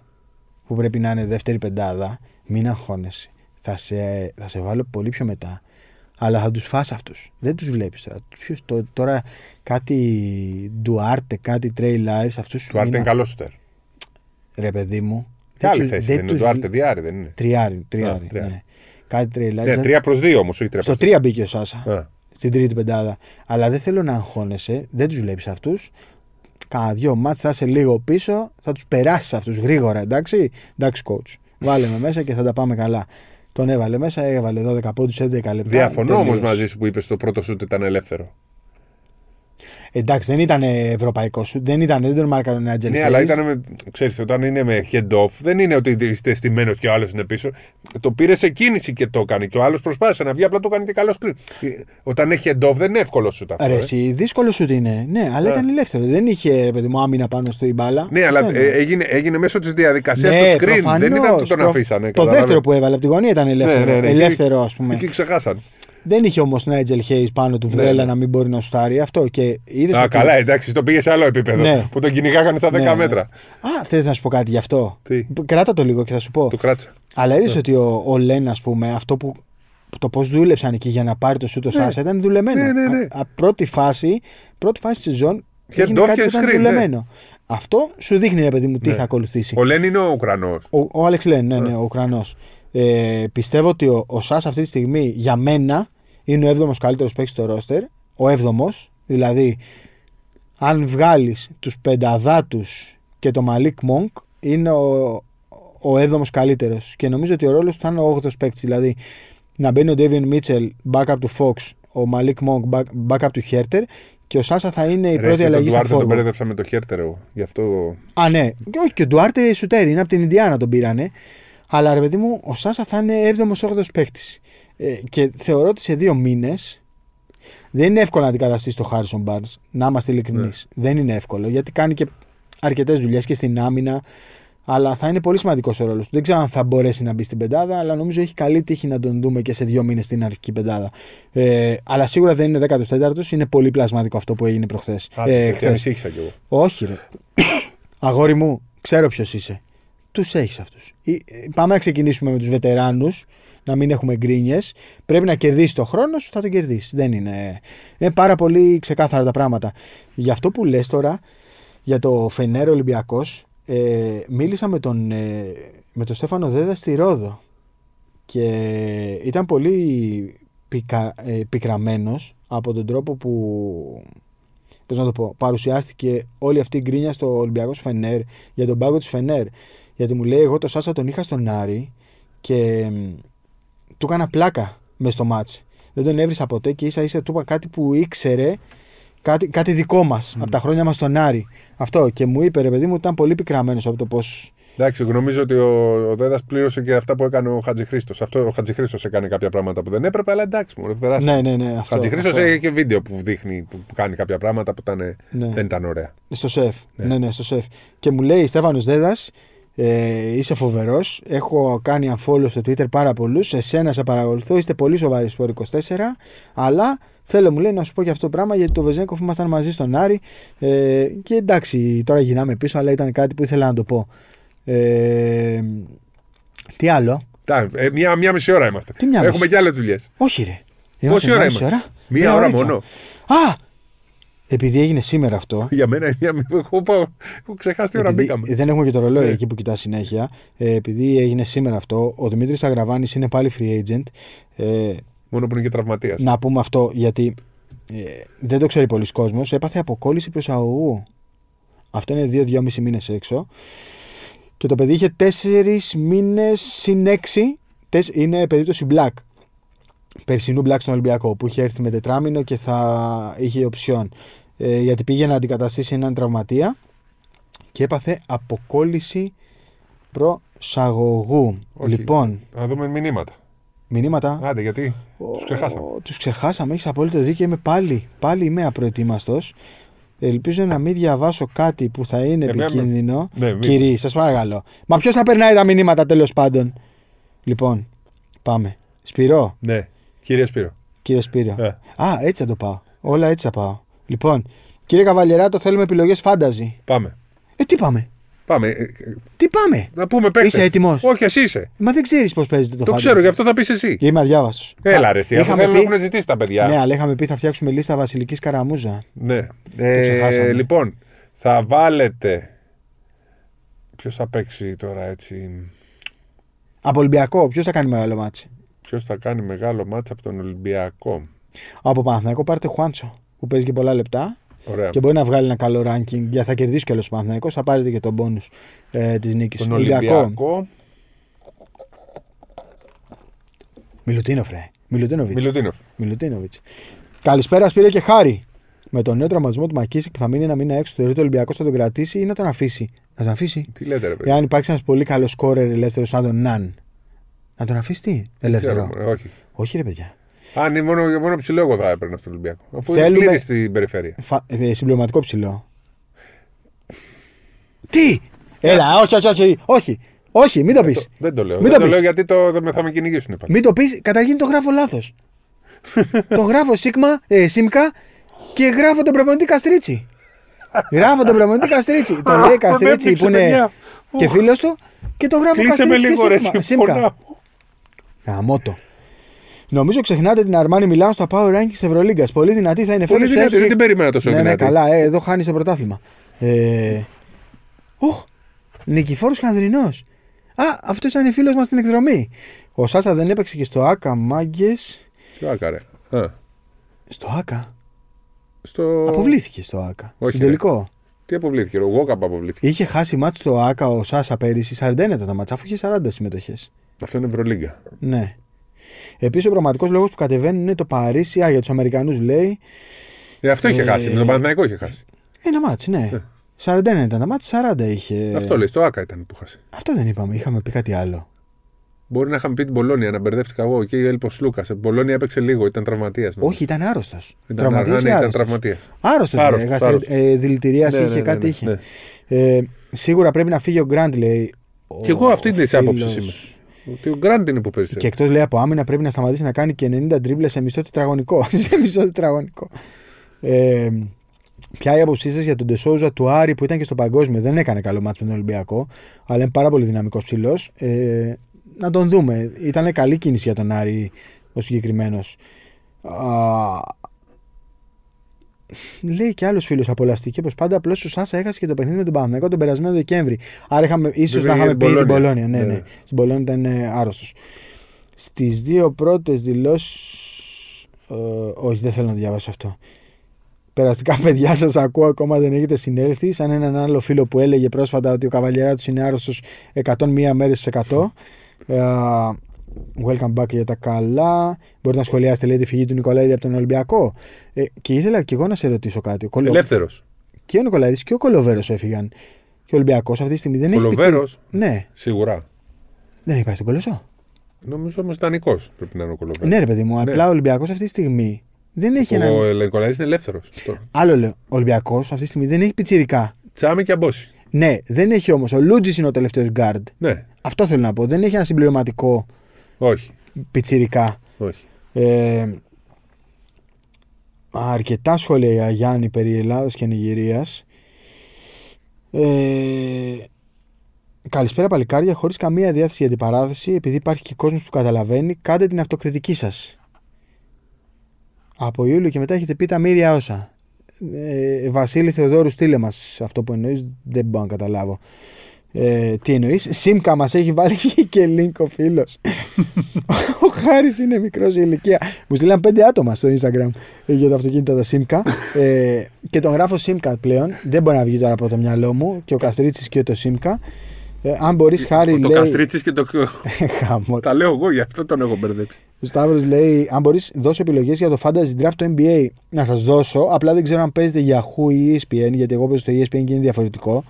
που πρέπει να είναι δεύτερη πεντάδα, μην αγχώνεσαι. Θα σε, θα σε βάλω πολύ πιο μετά. Αλλά θα τους φας αυτούς. Δεν τους βλέπεις τώρα. Ποιους, το, τώρα κάτι Ντουάρτε, κάτι Τρέι Λάιλς, αυτούς Ο Ντουάρτε είναι καλός σουτέρ. Ρε παιδί μου. Και δεν άλλη τους- θέση δεν δεν είναι. τους Του Άρτε βλέ- διάρρη δεν είναι; Τριάρι, τριάρι. Α, τριάρι. ναι. Κάτι Τρέι Λάιρ. Ναι, 3 προς 2 όμως, όχι 3 Στο προς 3 μπήκε ο Σάσα. Α. στην τρίτη πεντάδα. Αλλά δεν θέλω να αγχώνεσαι, δεν τους βλέπεις αυτούς. Κάνα δυο μάτς θα είσαι λίγο πίσω, θα τους περάσεις αυτούς γρήγορα, εντάξει. Εντάξει, coach. Βάλε με μέσα και θα τα πάμε καλά. Τον έβαλε μέσα, έβαλε 12 πόντους 11 λεπτά. Διαφωνώ όμως τελείωσε. μαζί σου που είπες το πρώτο σουτ ήταν ελεύθερο. Εντάξει, δεν ήταν ευρωπαϊκό σου, δεν, ήταν, δεν τον μάρκαρε ο Άτζελ Ναι, αλλά ήταν με. Ξέρεις, όταν είναι με head off, δεν είναι ότι είστε στημένος και ο άλλος είναι πίσω. Το πήρε σε κίνηση και το έκανε. Και ο άλλος προσπάθησε να βγει, απλά το κάνει και καλό screen. Ε, Όταν έχει head off, δεν είναι εύκολο σου αυτό. Ρε, ε. εσύ, δύσκολο σου είναι. Ναι, αλλά Α. ήταν ελεύθερο. Δεν είχε, παιδί μου, άμυνα πάνω στο μπάλα. Ναι, αλλά Αυτό είναι. ε, έγινε, έγινε μέσω της διαδικασίας Ναι, στο screen. προφανώς, δεν ήταν ότι τον προ- αφήσανε. Το καταλάβες. δεύτερο που έβαλε από τη γωνία ήταν ελεύθερο. Ναι, ναι, ναι. ελεύθερο, ας πούμε. Εκεί ξεχάσαν. Δεν είχε όμως Νάιτζελ Χέις πάνω του Ναι, Βδέλα ναι. να μην μπορεί να σουτάρει αυτό. Και είδες Α, ότι... καλά, εντάξει, το πήγε σε άλλο επίπεδο. Ναι. Που τον κυνηγάγανε στα 10 Ναι, ναι. μέτρα. Α, θες να σου πω κάτι γι' αυτό; Τι; Κράτα το λίγο και θα σου πω. Το κράτησα. Αλλά Ναι. είδε ότι ο, ο Λεν, ας πούμε, αυτό που. Το πώς δούλεψαν εκεί για να πάρει το σούτο Σάσα ήταν δουλεμένο. Ναι, ναι, ναι. Α, α, πρώτη φάση, πρώτη φάση της σεζόν Και έγινε ντόφ κάτι και που ήταν screen, ναι. δουλεμένο. Αυτό σου δείχνει, ρε παιδί μου, τι Ναι. θα ακολουθήσει. Ο Λεν είναι ο Ουκρανός. Ο, ο Άλεξ Λεν, ναι, ναι, ο Ουκρανός. Ε, πιστεύω ότι ο, ο Σάσα αυτή τη στιγμή για μένα είναι ο 7ο καλύτερος παίκτης στο ρόστερ. Ο 7ο, δηλαδή αν βγάλεις τους πενταδάτους και το Μαλίκ Μονκ, είναι ο, ο 7ο καλύτερος. Και νομίζω ότι ο ρόλος του θα είναι ο 8ο παίκτης. Δηλαδή να μπαίνει ο Ντέβιν Μίτσελ backup του Fox, ο Μαλίκ Μονκ back- backup του Χέρτερ και ο Σάσα θα είναι η πρώτη αλλαγή στα Τον τον φόρμα. μπέρδεψα με το χέρτερο. Γι' αυτό. Α, ναι. Και όχι, και ο Ντουάρτε Σουτέρι είναι από την Ινδιάνα τον πήρανε. Αλλά ρε παιδί μου, ο Σάσα θα είναι 7ο-8ο παίκτης. Ε, και θεωρώ ότι σε δύο μήνες δεν είναι εύκολο να αντικαταστήσει το Χάρισον Barnes. Να είμαστε ειλικρινείς. Ναι. Δεν είναι εύκολο γιατί κάνει και αρκετές δουλειές και στην άμυνα. Αλλά θα είναι πολύ σημαντικός ο ρόλος του. Δεν ξέρω αν θα μπορέσει να μπει στην πεντάδα, αλλά νομίζω έχει καλή τύχη να τον δούμε και σε δύο μήνες στην αρχική πεντάδα. Ε, αλλά σίγουρα δεν είναι 14ο, είναι πολύ πλασματικό αυτό που έγινε προχθές. Ε, χθες. κι εγώ. Όχι, ρε. (coughs) Αγόρι μου, ξέρω ποιος είσαι. Τους έχεις αυτούς. Πάμε να ξεκινήσουμε με τους βετεράνους, να μην έχουμε γκρίνιες. Πρέπει να κερδίσει το χρόνο σου, θα τον κερδίσεις. Δεν είναι. Είναι πάρα πολύ ξεκάθαρα τα πράγματα. Γι' αυτό που λες τώρα, για το Φενέρο Ολυμπιακός, ε, μίλησα με τον, ε, με τον Στέφανο Δέδα στη Ρόδο και ήταν πολύ πικα, ε, πικραμένος από τον τρόπο που πώς να το πω, παρουσιάστηκε όλη αυτή η γκρίνια στο Ολυμπιακός Φενέρ για τον πάγκο της Φενέρ γιατί μου λέει εγώ το Σάσα τον είχα στον Άρη και του έκανα πλάκα μες στο μάτς δεν τον έβρισα ποτέ και ίσα ίσα του είπα κάτι που ήξερε κάτι, κάτι δικό μας mm. από τα χρόνια μας στον Άρη. Αυτό και μου είπε ρε παιδί μου ήταν πολύ πικραμένος από το πώς. Εντάξει, εγώ νομίζω ότι ο, ο Δέδας πλήρωσε και αυτά που έκανε ο Χατζηχρήστο. Αυτό ο Χατζηχρήστο έκανε κάποια πράγματα που δεν έπρεπε, αλλά εντάξει μου. Περάσει. Ναι, ναι, ναι. Ο Χατζηχρήστο έχει και βίντεο που δείχνει που, που κάνει κάποια πράγματα που ήταν, ναι. δεν ήταν ωραία. Στο σεφ. Ναι, ναι, ναι στο σεφ. Και μου λέει Στέφανος Δέδας, ε, είσαι φοβερός. Έχω κάνει unfollow στο Twitter πάρα πολλούς. Εσένα σε παρακολουθώ. Είστε πολύ σοβαροί στο 24. Αλλά Θέλω μου λέει να σου πω και αυτό το πράγμα γιατί το Βεζέγκοφ ήμασταν μαζί στον Άρη ε, και εντάξει τώρα γυρνάμε πίσω αλλά ήταν κάτι που ήθελα να το πω. Ε, τι άλλο; Τα, ε, μια, μια μισή ώρα είμαστε. Τι μια Έχουμε μισή. και άλλες δουλειές. Όχι ρε. Πόση ώρα είμαστε; Ώρα; Μία ώρα μόνο. Α! Επειδή έγινε σήμερα αυτό. (laughs) Για μένα είναι Έχω, έχω ξεχάσει τι ώρα μπήκαμε. Δεν έχουμε και το ρολόι yeah. εκεί που κοιτάς συνέχεια. Ε, επειδή έγινε σήμερα αυτό, ο Δημήτρης Αγραβάνης είναι πάλι free agent. Ε, Μόνο που είναι και τραυματίας. Να πούμε αυτό γιατί ε, δεν το ξέρει πολλοί κόσμος. Έπαθε αποκόλληση προσαγωγού. Αυτό είναι 2-2,5 μήνες έξω. Και το παιδί είχε 4 μήνες συν 6. Είναι περίπτωση Black. Περσινού Black στον Ολυμπιακό που είχε έρθει με τετράμινο και θα είχε οψιόν. Ε, γιατί πήγε να αντικαταστήσει έναν τραυματία και έπαθε αποκόλληση προσαγωγού. Λοιπόν. Να δούμε μηνύματα μηνύματα. Άντε, γιατί. Τους ξεχάσαμε. Τους ξεχάσαμε, έχεις απόλυτο δίκιο. Είμαι πάλι, πάλι είμαι απροετοίμαστος. Ελπίζω να μην διαβάσω κάτι που θα είναι επικίνδυνο. Ναι, Κύριε, σας παρακαλώ. Μα ποιος θα περνάει τα μηνύματα τέλος πάντων; Λοιπόν, πάμε. Σπυρό. Ναι, κύριε Σπύρο. Κύριε Σπύρο. Ε. Α, έτσι θα το πάω. Όλα έτσι θα πάω. Λοιπόν, κύριε Καβαλιεράτο, θέλουμε επιλογές φάνταζι. Πάμε. Ε, τι πάμε; Πάμε. Τι πάμε; Να πούμε παίχτε. Είσαι έτοιμος; Όχι, εσύ είσαι. Μα δεν ξέρεις πώς παίζεται το Το ξέρω, γι' αυτό θα πεις εσύ. Είμαι αδιάβαστος. Έλα, ρε, εσύ. Αυτό θέλουν να ζητήσει τα παιδιά. Ναι, αλλά είχαμε πει θα φτιάξουμε λίστα Βασιλικής Καραμούζα. Ναι. Ε, λοιπόν, θα βάλετε. Ποιος θα παίξει τώρα έτσι; Από Ολυμπιακό, ποιος θα κάνει μεγάλο ματς. Ποιος θα κάνει μεγάλο ματς από τον Ολυμπιακό; Από Παναθηναϊκό πάρτε Χουάντσο που παίζει και πολλά λεπτά. Ωραία. Και μπορεί να βγάλει ένα καλό ranking για θα κερδίσει κιόλας ο Παναθηναϊκός. Θα πάρετε και το μπόνους ε, της νίκης. Τον Ολυμπιακό. Ολυμπιακό. Μιλουτίνοφ, ρε. Μιλουτίνοβιτς. Μιλουτίνοφ. Μιλουτίνοβιτς. Καλησπέρα, Σπύρο και Χάρη. Με τον νέο τραυματισμό του Μακίσικ που θα μείνει ένα μήνα έξω, θεωρείται ο Ολυμπιακός θα τον κρατήσει ή να τον αφήσει; Να τον αφήσει; Τι λέτε, ρε παιδί; Εάν υπάρξει ένας πολύ καλός σκόρερ ελεύθερος σαν τον Ναν. Να τον αφήσει τι, ελεύθερο; Ξέρω, όχι. όχι, ρε παιδιά. Αν είναι μόνο, μόνο ψηλό, εγώ θα έπαιρνα στον Ολυμπιακό. Αφού Θέλουμε... είναι στην περιφέρεια. Φα... Ε, συμπληρωματικό ψηλό. Τι! Έλα, όχι, όχι, όχι. όχι. Όχι, μην το πεις. Δεν το λέω. Μην δεν το, το λέω γιατί το, θα με κυνηγήσουν. Μην το πεις, καταρχήν το γράφω λάθος. (laughs) το γράφω σίγμα, ε, σίμκα και γράφω τον προπονητή Καστρίτσι. γράφω τον προπονητή Καστρίτσι. το λέει (laughs) Καστρίτσι που είναι και φίλος του και το γράφω Καστρίτσι. και σίμκα. Γαμώτο. Νομίζω ξεχνάτε την Αρμάνι Μιλάου στα Power Rankings Ευρωλίγκας. Πολύ δυνατή θα είναι φέτος. Πολύ δυνατή, δεν την περίμενα τόσο ναι, ναι δυνατή. Ναι, καλά, ε, εδώ χάνει το πρωτάθλημα. Ε... Οχ, Νικηφόρος Χανδρινός. Α, αυτός ήταν φίλος μας στην εκδρομή. Ο Σάσα δεν έπαιξε και στο ΑΚΑ, μάγκες. Στο ΑΚΑ, ρε. Στο ΑΚΑ. Στο... Αποβλήθηκε στο ΑΚΑ. Όχι, στο τελικό. Τι αποβλήθηκε, ο Γόκαμπ αποβλήθηκε. Είχε χάσει μάτι στο ΑΚΑ ο Σάσα πέρυσι 41 τα μάτσα, αφού είχε 40 συμμετοχές. Αυτό είναι Ευρωλίγκα. Ναι. Επίσης, ο πραγματικός λόγος που κατεβαίνει είναι το Παρίσι. Α, για τους Αμερικανούς λέει. Ε, αυτό είχε ε, χάσει. Με τον Παναθηναϊκό είχε χάσει. Ένα μάτσι, ναι. Ε. 41 ήταν τα μάτια, 40 είχε. Αυτό λέει, το Άκα ήταν που χάσει. Αυτό δεν είπαμε, είχαμε πει κάτι άλλο. Μπορεί να είχαμε πει την Πολώνια, να μπερδεύτηκα εγώ και η Έλπος Λούκας. Η Πολώνια έπαιξε λίγο, ήταν τραυματίας. Όχι, ήταν άρρωστος. Τραυματίας. Ναι, ήταν τραυματίας. Άρρωστος. Ε, δηλητηρία ναι, είχε, ναι, κάτι είχε. Ε, Σίγουρα πρέπει να φύγει ο Γκραντ, λέει. ο- Και εγώ αυτή ο είναι της άποψης φίλος. είμαι. Ότι ο Γκραντ είναι που περισσεύει. Και εκτός λέει από άμυνα πρέπει να σταματήσει να κάνει και 90 τρίμπλε σε μισό τετραγωνικό. (laughs) σε μισό τετραγωνικό. Ε, ποια η άποψή σας για τον Ντεσόουζα του Άρη που ήταν και στο παγκόσμιο. Δεν έκανε καλό μάτσο με τον Ολυμπιακό, αλλά είναι πάρα πολύ δυναμικός ψηλός. Ε, να τον δούμε. Ήταν καλή κίνηση για τον Άρη ο συγκεκριμένος. Λέει και άλλος φίλος απολαυστική όπω πάντα. Απλώς ο Σάσα έχασε και το παιχνίδι με τον Παναγιώτο τον περασμένο Δεκέμβρη. Άρα είχαμε, ίσως Βέβαια, να είχαμε την πει την Μπολόνια. Πολώνια. Ναι, ναι. Ναι. Στην Πολώνια ήταν ε, άρρωστος. Στις δύο πρώτες δηλώσεις. Ε, όχι, δεν θέλω να διαβάσω αυτό. Περαστικά, παιδιά, (laughs) σας ακούω ακόμα δεν έχετε συνέλθει. Σαν έναν άλλο φίλο που έλεγε πρόσφατα ότι ο καβαλιέρα του είναι άρρωστος 101 μέρες σε 100. Ε, welcome back για τα καλά. Μπορείτε να σχολιάσετε, λέει, τη φυγή του Νικολαίδη από τον Ολυμπιακό. Ε, και ήθελα και εγώ να σε ρωτήσω κάτι. Ο Κολο... Ελεύθερος. Και ο Νικολαίδης και ο Κολοβέρος έφυγαν. Και ο Ολυμπιακός αυτή τη στιγμή δεν έχει Κολοβέρος; πιτσί- Ναι, Σίγουρα. δεν έχει πάει στον Κολοσσό. Νομίζω όμως δανεικό πρέπει να είναι ο Κολοβέρος. Ναι, ρε παιδί μου, απλά ο Ολυμπιακός αυτή τη στιγμή δεν έχει ένα. Ο Νικολαίδης είναι ελεύθερος. Άλλο λέω. Ο Ολυμπιακός αυτή τη στιγμή δεν έχει πιτσιρικά. Τσάμι και αμπόση. Ναι, δεν έχει όμως. Ο Λούντζης είναι ο τελευταίος γκαρντ. Ναι. Αυτό θέλω να πω. Δεν έχει ένα συμπληρωματικό Όχι. πιτσιρικά. Όχι. Ε, αρκετά σχόλια για Γιάννη περί Ελλάδας και Νιγηρίας. Ε, καλησπέρα παλικάρια, χωρίς καμία διάθεση για αντιπαράθεση, επειδή υπάρχει και κόσμος που καταλαβαίνει, κάντε την αυτοκριτική σας. Από Ιούλιο και μετά έχετε πει τα μύρια όσα. Ε, Βασίλη Θεοδόρου, στείλε μας αυτό που εννοείς, δεν μπορώ να καταλάβω. Ε, τι εννοείς, Σίμκα μας έχει βάλει (laughs) και link ο φίλος. ο Χάρης είναι μικρός σε ηλικία. Μου στείλαν πέντε άτομα στο Instagram ε, για τα αυτοκίνητα τα Σίμκα. Ε, και τον γράφω Σίμκα πλέον. Δεν μπορεί να βγει τώρα από το μυαλό μου. Και ο Καστρίτσι και το Σίμκα. Ε, αν μπορείς, Χάρη, Το λέει. Καστρίτσι και το. Χαμός. Τα λέω εγώ, γι' αυτό τον έχω μπερδέψει. Ο Σταύρος λέει: Αν μπορείς, δώσω επιλογές για το Fantasy Draft το NBA. Να σας δώσω. Απλά δεν ξέρω αν παίζετε Yahoo ή E ESPN, γιατί εγώ παίζω στο ESPN και είναι διαφορετικό.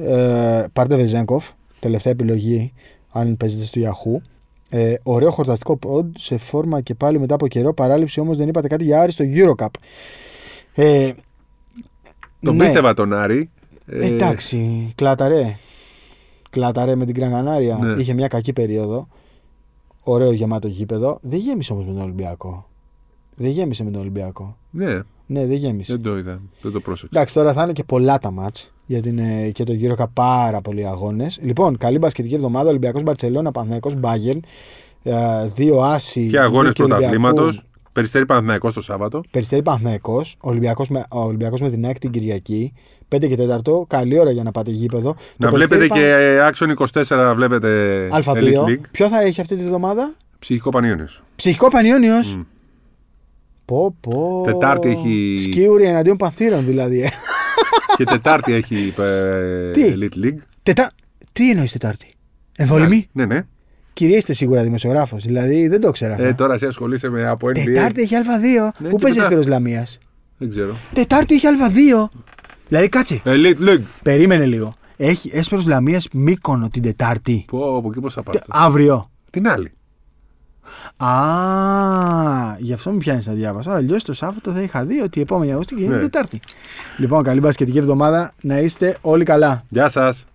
Ε, πάρτε Βεζέγκοφ, τελευταία επιλογή, αν παίζετε στο Yahoo. Ε, ωραίο χορταστικό pod σε φόρμα και πάλι μετά από καιρό. Παράληψη όμως δεν είπατε κάτι για Άρη στο Eurocup. Ε, Τον ναι, πίστευα τον Άρη. Ε, Εντάξει, κλάταρε. Κλάταρε με την Κρανγανάρια. Ναι. Είχε μια κακή περίοδο. Ωραίο γεμάτο γήπεδο. Δεν γέμισε όμως με τον Ολυμπιακό. Δεν γέμισε με τον Ολυμπιακό. Ναι, Ναι, δεν γέμισε. δεν το είδα. Δεν το πρόσεξα. Εντάξει, τώρα θα είναι και πολλά τα μάτς γιατί είναι και το γύρο πάρα πολλοί αγώνες. Λοιπόν, καλή μπασκετική εβδομάδα. Ολυμπιακός Μπαρσελόνα, Παναθηναϊκός Μπάγκερν. ε, Δύο άσοι. Και αγώνες νίκη Ολυμπιακού. πρωταθλήματος. Περιστέρι Παναθηναϊκός το Σάββατο. Περιστέρι Παναθηναϊκός, Ολυμπιακός με, ο Ολυμπιακός με την ΑΕΚ την Κυριακή. 5 και 4. Καλή ώρα για να πάτε γήπεδο. Να Το βλέπετε Περιστέρι και Action 24 να βλέπετε Παν- Elite Α2. League. Ποιο θα έχει αυτή τη βδομάδα; Ψυχικό Πανιόνιος. Ψυχικό Πανιόνιος. Μμ. Πω, πω. Τετάρτη έχει- Σκίουρι εναντίον Πανθύρων δηλαδή. Ε. και Τετάρτη έχει ε, Τι; Elite League. Τετά... Τι εννοείς Τετάρτη; Εμβολημή. Ναι, ναι. Κυρία, είστε σίγουρα δημοσιογράφος. Δηλαδή δεν το ξέρα. Ε, τώρα εσύ ασχολείσαι με από NBA. Τετάρτη έχει Α2. Ναι, Πού και παίζεις μετά- Έσπερο Λαμίας; Δεν ξέρω. Τετάρτη έχει Α2. Δηλαδή κάτσε. Elite League. Περίμενε λίγο. Έχει Έσπερο Λαμίας Μύκονο την Τετάρτη. Πω, από εκεί πώς θα πάτε. Τε- Αύριο. Την άλλη. Α, γι' αυτό μου πιάνεις να διάβασα. Αλλιώς το Σάββατο θα είχα δει ότι η επόμενη Αυγούστου και είναι Ναι. Τετάρτη. Λοιπόν, καλή μπασκετική εβδομάδα. Να είστε όλοι καλά. Γεια σας.